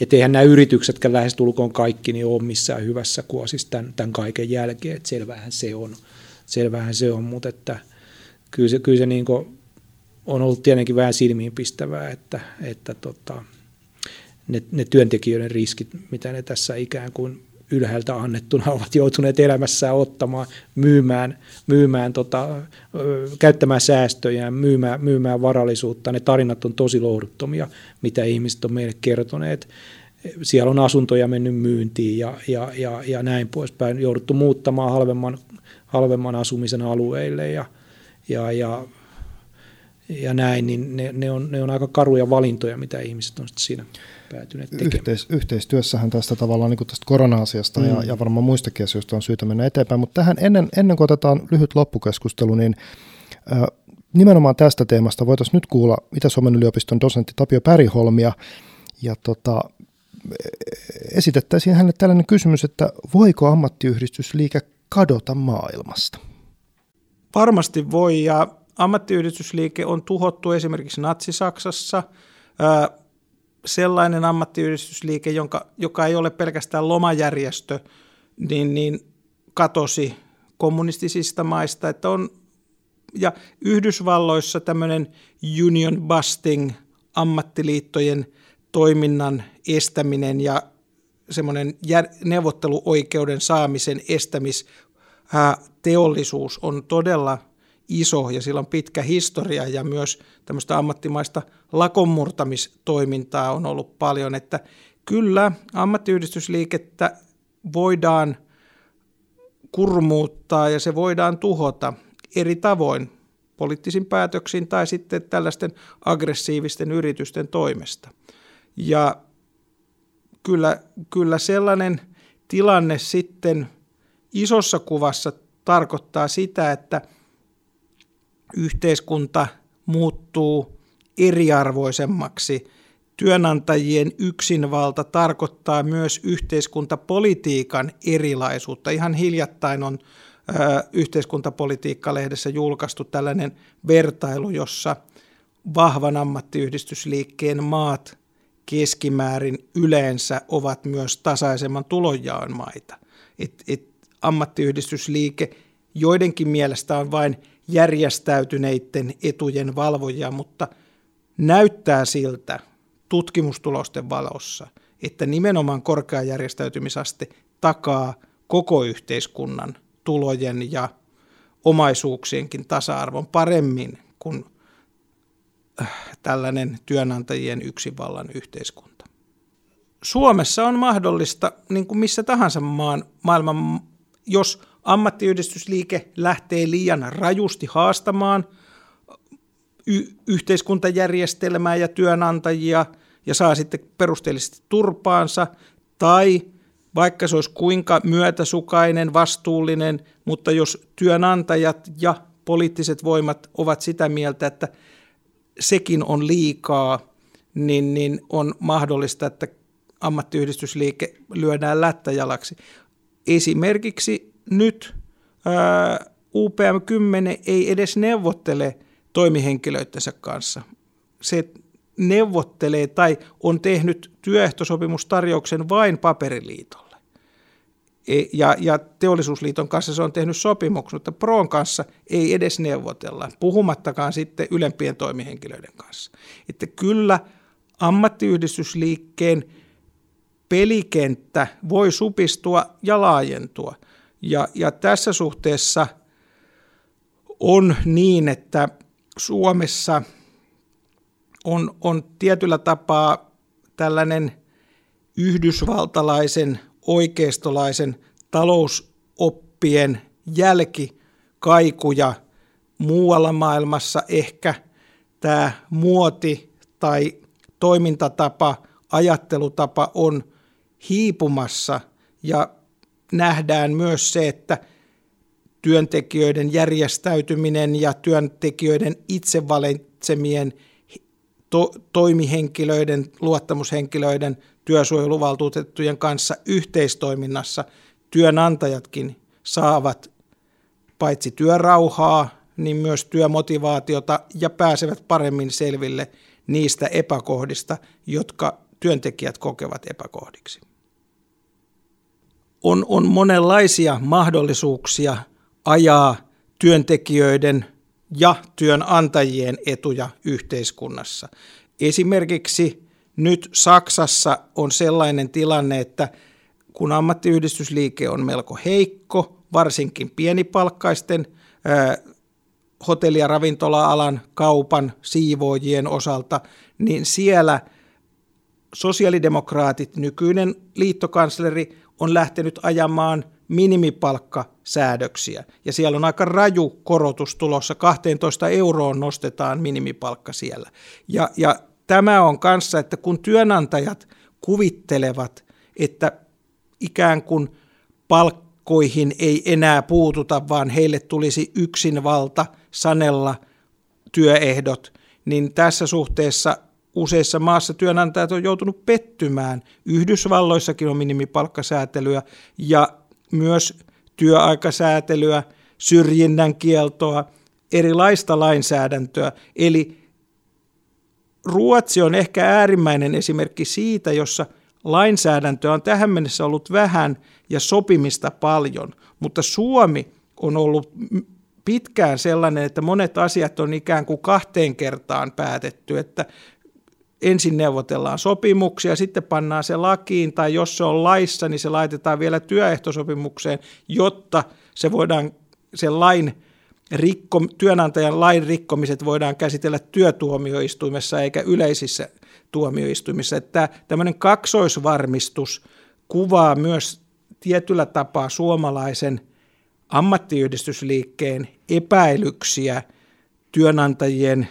Että eihän nämä yrityksetkään lähestulkoon kaikki niin ole missään hyvässä kuosissa tämän, tämän kaiken jälkeen, että selvähän se on, selvähän se on mutta että kyllä se, kyllä se niin on ollut tietenkin vähän silmiinpistävää, että, että tota, ne, ne työntekijöiden riskit, mitä ne tässä ikään kuin ylhäältä annettuna ovat joutuneet elämässään ottamaan, myymään, myymään tota, käyttämään säästöjä, myymään, myymään varallisuutta. Ne tarinat on tosi lohduttomia, mitä ihmiset on meille kertoneet. Siellä on asuntoja mennyt myyntiin ja, ja, ja, ja näin poispäin. Jouduttu muuttamaan halvemman, halvemman asumisen alueille ja, ja, ja, ja näin, niin ne, ne, on, ne on aika karuja valintoja, mitä ihmiset on siinä päätyneet tekemään. Yhteis, yhteistyössähän tästä tavallaan niin tästä korona-asiasta mm. ja, ja varmaan muistakin asioista on syytä mennä eteenpäin, mutta tähän ennen, ennen kuin otetaan lyhyt loppukeskustelu, niin äh, nimenomaan tästä teemasta voitaisiin nyt kuulla Itä-Suomen yliopiston dosentti Tapio Päriholmia, ja tota, esitettäisiin hänelle tällainen kysymys, että voiko ammattiyhdistysliike kadota maailmasta? Varmasti voi, ja ammattiyhdistysliike on tuhottu esimerkiksi Natsi-Saksassa sellainen ammattiyhdistysliike, jonka, joka ei ole pelkästään lomajärjestö, niin, niin katosi kommunistisista maista. Että on, ja Yhdysvalloissa tämmöinen union busting, ammattiliittojen toiminnan estäminen ja semmoinen neuvotteluoikeuden saamisen estämis teollisuus on todella iso ja sillä on pitkä historia ja myös tämmöistä ammattimaista lakonmurtamistoimintaa on ollut paljon, että kyllä ammattiyhdistysliikettä voidaan kurmuuttaa ja se voidaan tuhota eri tavoin poliittisin päätöksin tai sitten tällaisten aggressiivisten yritysten toimesta. Ja kyllä, kyllä sellainen tilanne sitten isossa kuvassa tarkoittaa sitä, että – yhteiskunta muuttuu eriarvoisemmaksi. Työnantajien yksinvalta tarkoittaa myös yhteiskuntapolitiikan erilaisuutta. Ihan hiljattain on ö, yhteiskuntapolitiikka-lehdessä julkaistu tällainen vertailu, jossa vahvan ammattiyhdistysliikkeen maat keskimäärin yleensä ovat myös tasaisemman tulonjaon maita. Et, et ammattiyhdistysliike joidenkin mielestä on vain järjestäytyneiden etujen valvoja, mutta näyttää siltä tutkimustulosten valossa, että nimenomaan korkea järjestäytymisaste takaa koko yhteiskunnan tulojen ja omaisuuksienkin tasa-arvon paremmin kuin äh, tällainen työnantajien yksinvallan yhteiskunta. Suomessa on mahdollista, niin kuin missä tahansa maan, maailman, jos ammattiyhdistysliike lähtee liian rajusti haastamaan y- yhteiskuntajärjestelmää ja työnantajia ja saa sitten perusteellisesti turpaansa, tai vaikka se olisi kuinka myötäsukainen, vastuullinen, mutta jos työnantajat ja poliittiset voimat ovat sitä mieltä, että sekin on liikaa, niin, niin on mahdollista, että ammattiyhdistysliike lyödään lättäjalaksi. Esimerkiksi nyt ää, UPM 10 ei edes neuvottele toimihenkilöittensä kanssa. Se neuvottelee tai on tehnyt työehtosopimustarjouksen vain paperiliitolle. E, ja, ja teollisuusliiton kanssa se on tehnyt sopimuksen, mutta Proon kanssa ei edes neuvotella, puhumattakaan sitten ylempien toimihenkilöiden kanssa. Että kyllä ammattiyhdistysliikkeen pelikenttä voi supistua ja laajentua – ja, ja tässä suhteessa on niin, että Suomessa on, on tietyllä tapaa tällainen yhdysvaltalaisen oikeistolaisen talousoppien jälkikaikuja muualla maailmassa. Ehkä tämä muoti tai toimintatapa, ajattelutapa on hiipumassa. Ja nähdään myös se, että työntekijöiden järjestäytyminen ja työntekijöiden itse valitsemien to- toimihenkilöiden, luottamushenkilöiden, työsuojeluvaltuutettujen kanssa yhteistoiminnassa työnantajatkin saavat paitsi työrauhaa, niin myös työmotivaatiota ja pääsevät paremmin selville niistä epäkohdista, jotka työntekijät kokevat epäkohdiksi. On, on monenlaisia mahdollisuuksia ajaa työntekijöiden ja työnantajien etuja yhteiskunnassa. Esimerkiksi nyt Saksassa on sellainen tilanne, että kun ammattiyhdistysliike on melko heikko, varsinkin pienipalkkaisten hotelli- ja ravintola-alan kaupan siivoojien osalta, niin siellä sosiaalidemokraatit, nykyinen liittokansleri, on lähtenyt ajamaan minimipalkkasäädöksiä. Ja siellä on aika raju korotus tulossa, 12 euroon nostetaan minimipalkka siellä. Ja, ja tämä on kanssa, että kun työnantajat kuvittelevat, että ikään kuin palkkoihin ei enää puututa, vaan heille tulisi yksinvalta sanella työehdot, niin tässä suhteessa useissa maassa työnantajat on joutunut pettymään. Yhdysvalloissakin on minimipalkkasäätelyä ja myös työaikasäätelyä, syrjinnän kieltoa, erilaista lainsäädäntöä. Eli Ruotsi on ehkä äärimmäinen esimerkki siitä, jossa lainsäädäntöä on tähän mennessä ollut vähän ja sopimista paljon, mutta Suomi on ollut pitkään sellainen, että monet asiat on ikään kuin kahteen kertaan päätetty, että ensin neuvotellaan sopimuksia, sitten pannaan se lakiin, tai jos se on laissa, niin se laitetaan vielä työehtosopimukseen, jotta se voidaan sen lain rikko, työnantajan lain rikkomiset voidaan käsitellä työtuomioistuimessa eikä yleisissä tuomioistuimissa. Että tämmöinen kaksoisvarmistus kuvaa myös tietyllä tapaa suomalaisen ammattiyhdistysliikkeen epäilyksiä työnantajien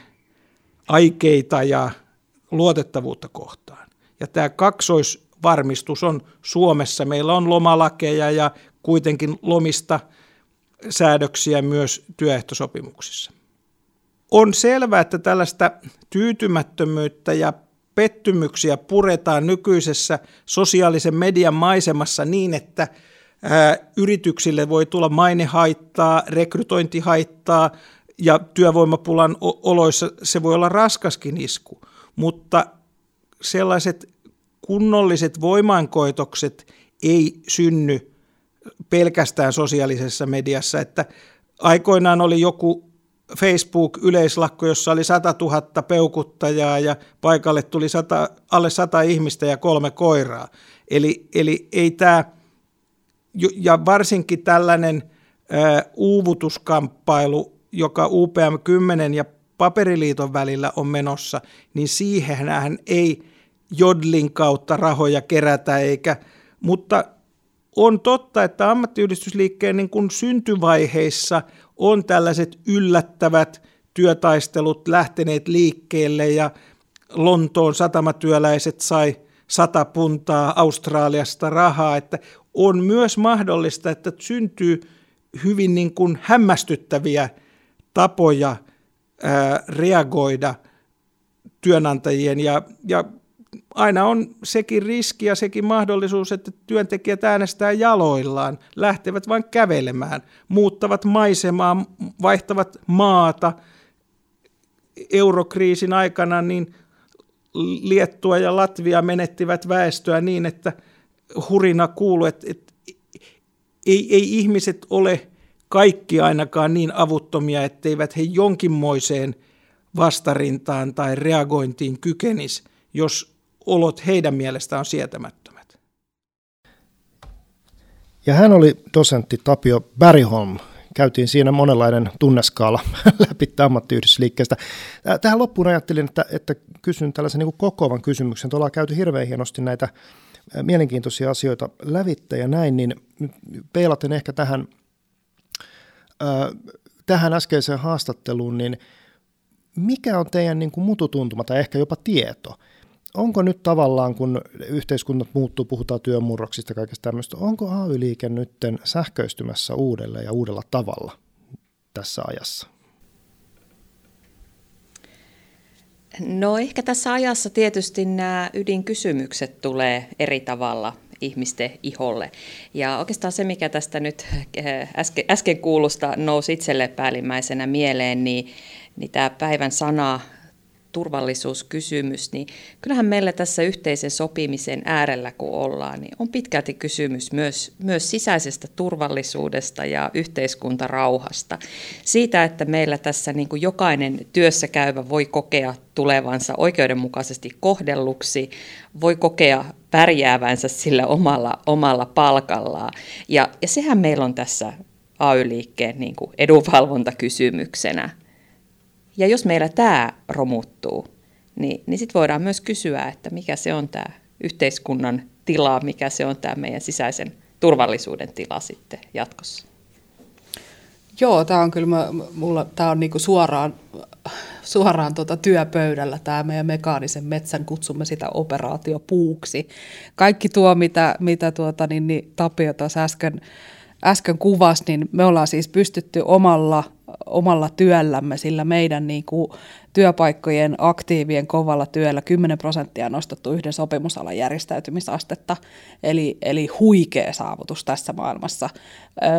aikeita ja luotettavuutta kohtaan. Ja tämä kaksoisvarmistus on Suomessa. Meillä on lomalakeja ja kuitenkin lomista säädöksiä myös työehtosopimuksissa. On selvää, että tällaista tyytymättömyyttä ja pettymyksiä puretaan nykyisessä sosiaalisen median maisemassa niin, että yrityksille voi tulla mainehaittaa, rekrytointihaittaa ja työvoimapulan oloissa se voi olla raskaskin isku mutta sellaiset kunnolliset voimankoitokset ei synny pelkästään sosiaalisessa mediassa, että aikoinaan oli joku Facebook-yleislakko, jossa oli 100 000 peukuttajaa ja paikalle tuli 100, alle 100 ihmistä ja kolme koiraa. Eli, eli ei tämä, ja varsinkin tällainen ää, uuvutuskamppailu, joka UPM 10 ja paperiliiton välillä on menossa, niin siihenhän ei Jodlin kautta rahoja kerätä, eikä, mutta on totta, että ammattiyhdistysliikkeen niin kuin syntyvaiheissa on tällaiset yllättävät työtaistelut lähteneet liikkeelle ja Lontoon satamatyöläiset sai sata puntaa Australiasta rahaa, että on myös mahdollista, että syntyy hyvin niin kuin hämmästyttäviä tapoja reagoida työnantajien ja, ja aina on sekin riski ja sekin mahdollisuus, että työntekijät äänestää jaloillaan, lähtevät vain kävelemään, muuttavat maisemaa, vaihtavat maata. Eurokriisin aikana niin Liettua ja Latvia menettivät väestöä niin, että hurina kuuluu, että, että ei, ei ihmiset ole kaikki ainakaan niin avuttomia, etteivät he jonkinmoiseen vastarintaan tai reagointiin kykenis, jos olot heidän mielestään on sietämättömät. Ja hän oli dosentti Tapio Bergholm, käytiin siinä monenlainen tunneskaala läpi ammattiyhdistysliikkeestä. Tähän loppuun ajattelin, että, että kysyn tällaisen niin kokoavan kysymyksen. Tuolla on käyty hirveän hienosti näitä mielenkiintoisia asioita lävitte ja näin, niin peilaten ehkä tähän, tähän äskeiseen haastatteluun, niin mikä on teidän niin kuin mututuntuma tai ehkä jopa tieto? Onko nyt tavallaan, kun yhteiskunnat muuttuu, puhutaan työmurroksista ja kaikesta tämmöistä, onko AY-liike nyt sähköistymässä uudelleen ja uudella tavalla tässä ajassa? No ehkä tässä ajassa tietysti nämä ydinkysymykset tulee eri tavalla ihmisten iholle. Ja oikeastaan se, mikä tästä nyt äsken, äsken kuulusta nousi itselle päällimmäisenä mieleen, niin, niin tämä päivän sana turvallisuuskysymys, niin kyllähän meillä tässä yhteisen sopimisen äärellä, kun ollaan, niin on pitkälti kysymys myös, myös sisäisestä turvallisuudesta ja yhteiskuntarauhasta. Siitä, että meillä tässä niin kuin jokainen työssä käyvä voi kokea tulevansa oikeudenmukaisesti kohdelluksi, voi kokea pärjäävänsä sillä omalla, omalla palkallaan. Ja, ja sehän meillä on tässä AY-liikkeen niin kuin edunvalvontakysymyksenä. Ja jos meillä tämä romuttuu, niin, niin sitten voidaan myös kysyä, että mikä se on tämä yhteiskunnan tila, mikä se on tämä meidän sisäisen turvallisuuden tila sitten jatkossa. Joo, tämä on kyllä, mulla, tämä on niinku suoraan, suoraan tuota työpöydällä, tämä meidän mekaanisen metsän, kutsumme sitä operaatiopuuksi. Kaikki tuo, mitä, mitä tuota, niin, niin Tapio tuossa äsken, äsken kuvasi, niin me ollaan siis pystytty omalla omalla työllämme, sillä meidän niin kuin, työpaikkojen aktiivien kovalla työllä 10 prosenttia nostettu yhden sopimusalan järjestäytymisastetta, eli, eli huikea saavutus tässä maailmassa.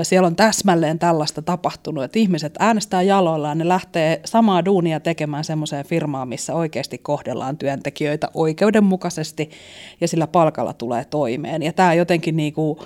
Siellä on täsmälleen tällaista tapahtunut, että ihmiset äänestää jaloillaan, ne lähtee samaa duunia tekemään semmoiseen firmaan, missä oikeasti kohdellaan työntekijöitä oikeudenmukaisesti ja sillä palkalla tulee toimeen. Ja tämä jotenkin niin kuin,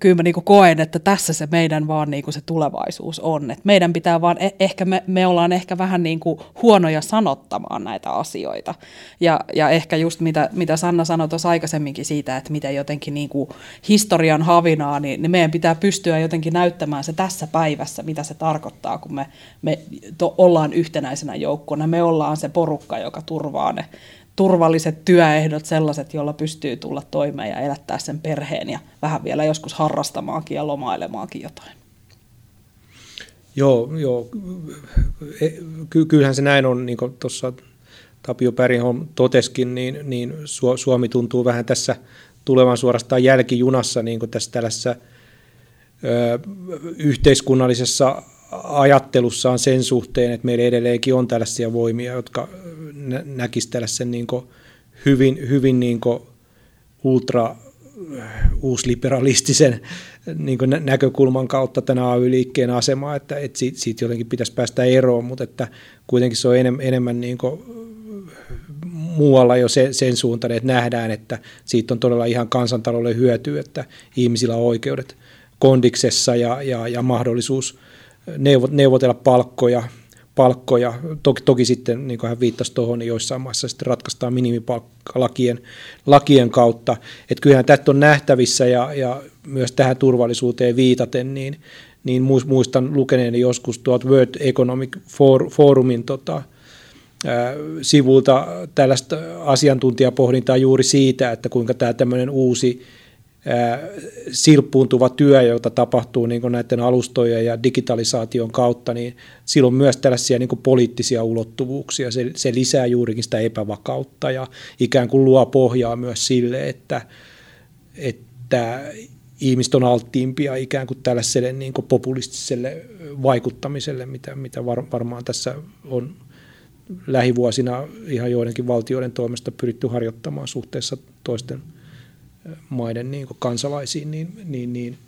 kyllä mä niinku koen, että tässä se meidän vaan niinku se tulevaisuus on. Et meidän pitää vaan, eh, ehkä me, me ollaan ehkä vähän niinku huonoja sanottamaan näitä asioita. Ja, ja ehkä just mitä, mitä Sanna sanoi tuossa aikaisemminkin siitä, että miten jotenkin niinku historian havinaa, niin, niin meidän pitää pystyä jotenkin näyttämään se tässä päivässä, mitä se tarkoittaa, kun me, me to, ollaan yhtenäisenä joukkona. Me ollaan se porukka, joka turvaa ne turvalliset työehdot, sellaiset, joilla pystyy tulla toimeen ja elättää sen perheen ja vähän vielä joskus harrastamaankin ja lomailemaankin jotain. Joo, joo. E, ky- kyllähän se näin on, niin kuin tuossa Tapio Päriholm toteskin, niin, niin Suomi tuntuu vähän tässä tulevan suorastaan jälkijunassa niin kuin tässä tällaisessa ö, yhteiskunnallisessa ajattelussaan sen suhteen, että meillä edelleenkin on tällaisia voimia, jotka näkisivät tällaisen niin hyvin, hyvin niin ultra uusliberalistisen niin näkökulman kautta tänä AY-liikkeen asemaa, että, että siitä, siitä jotenkin pitäisi päästä eroon, mutta että kuitenkin se on enemmän, enemmän niin muualla jo sen, sen suuntaan, että nähdään, että siitä on todella ihan kansantalouden hyötyä, että ihmisillä on oikeudet kondiksessa ja, ja, ja mahdollisuus neuvotella palkkoja, palkkoja. Toki, toki sitten, niin kuin hän viittasi tuohon, niin joissain maissa sitten ratkaistaan minimipalkkalakien lakien kautta. Että kyllähän tästä on nähtävissä ja, ja myös tähän turvallisuuteen viitaten, niin, niin muistan lukeneeni joskus tuolta World Economic Forumin tota, sivulta tällaista asiantuntijapohdintaa juuri siitä, että kuinka tämä tämmöinen uusi silppuuntuva työ, jota tapahtuu niin näiden alustojen ja digitalisaation kautta, niin silloin myös tällaisia niin poliittisia ulottuvuuksia. Se, se lisää juurikin sitä epävakautta ja ikään kuin luo pohjaa myös sille, että, että ihmiset on alttiimpia ikään kuin tällaiselle niin kuin populistiselle vaikuttamiselle, mitä, mitä var, varmaan tässä on lähivuosina ihan joidenkin valtioiden toimesta pyritty harjoittamaan suhteessa toisten – maiden niin kansalaisiin, niin, niin, niin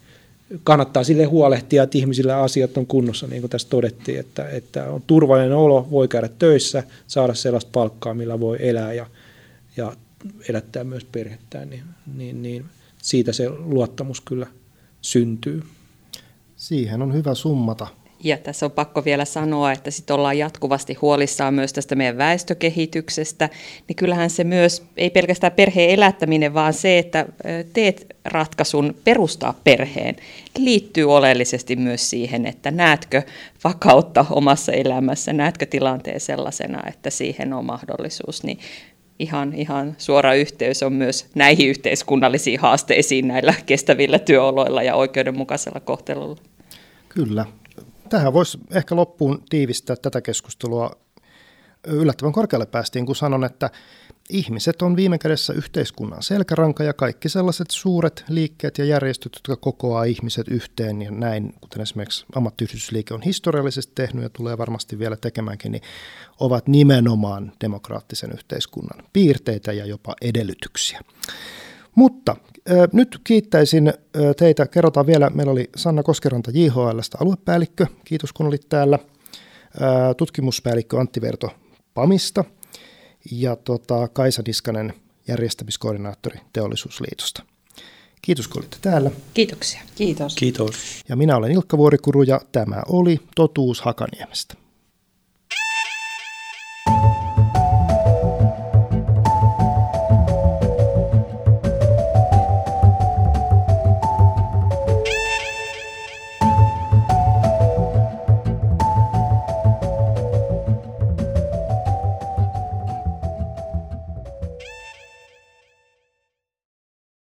kannattaa sille huolehtia, että ihmisillä asiat on kunnossa, niin kuin tässä todettiin, että, että on turvallinen olo, voi käydä töissä, saada sellaista palkkaa, millä voi elää ja, ja elättää myös perhettään, niin, niin, niin siitä se luottamus kyllä syntyy. Siihen on hyvä summata Ja tässä on pakko vielä sanoa, että sitten ollaan jatkuvasti huolissaan myös tästä meidän väestökehityksestä, niin kyllähän se myös, ei pelkästään perheen elättäminen, vaan se, että teet ratkaisun perustaa perheen, liittyy oleellisesti myös siihen, että näetkö vakautta omassa elämässä, näetkö tilanteen sellaisena, että siihen on mahdollisuus, niin ihan, ihan suora yhteys on myös näihin yhteiskunnallisiin haasteisiin näillä kestävillä työoloilla ja oikeudenmukaisella kohtelulla. Kyllä. Tähän voisi ehkä loppuun tiivistää tätä keskustelua. Yllättävän korkealle päästiin, kun sanon, että ihmiset on viime kädessä yhteiskunnan selkäranka ja kaikki sellaiset suuret liikkeet ja järjestöt, jotka kokoaa ihmiset yhteen ja näin, kuten esimerkiksi ammattiyhdistysliike on historiallisesti tehnyt ja tulee varmasti vielä tekemäänkin, niin ovat nimenomaan demokraattisen yhteiskunnan piirteitä ja jopa edellytyksiä. Mutta äh, nyt kiittäisin äh, teitä. Kerrotaan vielä, meillä oli Sanna Koskeranta JHLstä aluepäällikkö. Kiitos kun olit täällä. Äh, tutkimuspäällikkö Antti Verto PAMista ja tota, Kaisa Niskanen järjestämiskoordinaattori Teollisuusliitosta. Kiitos kun olitte täällä. Kiitoksia. Kiitos. Kiitos. Ja minä olen Ilkka Vuorikuru ja tämä oli Totuus Hakaniemestä.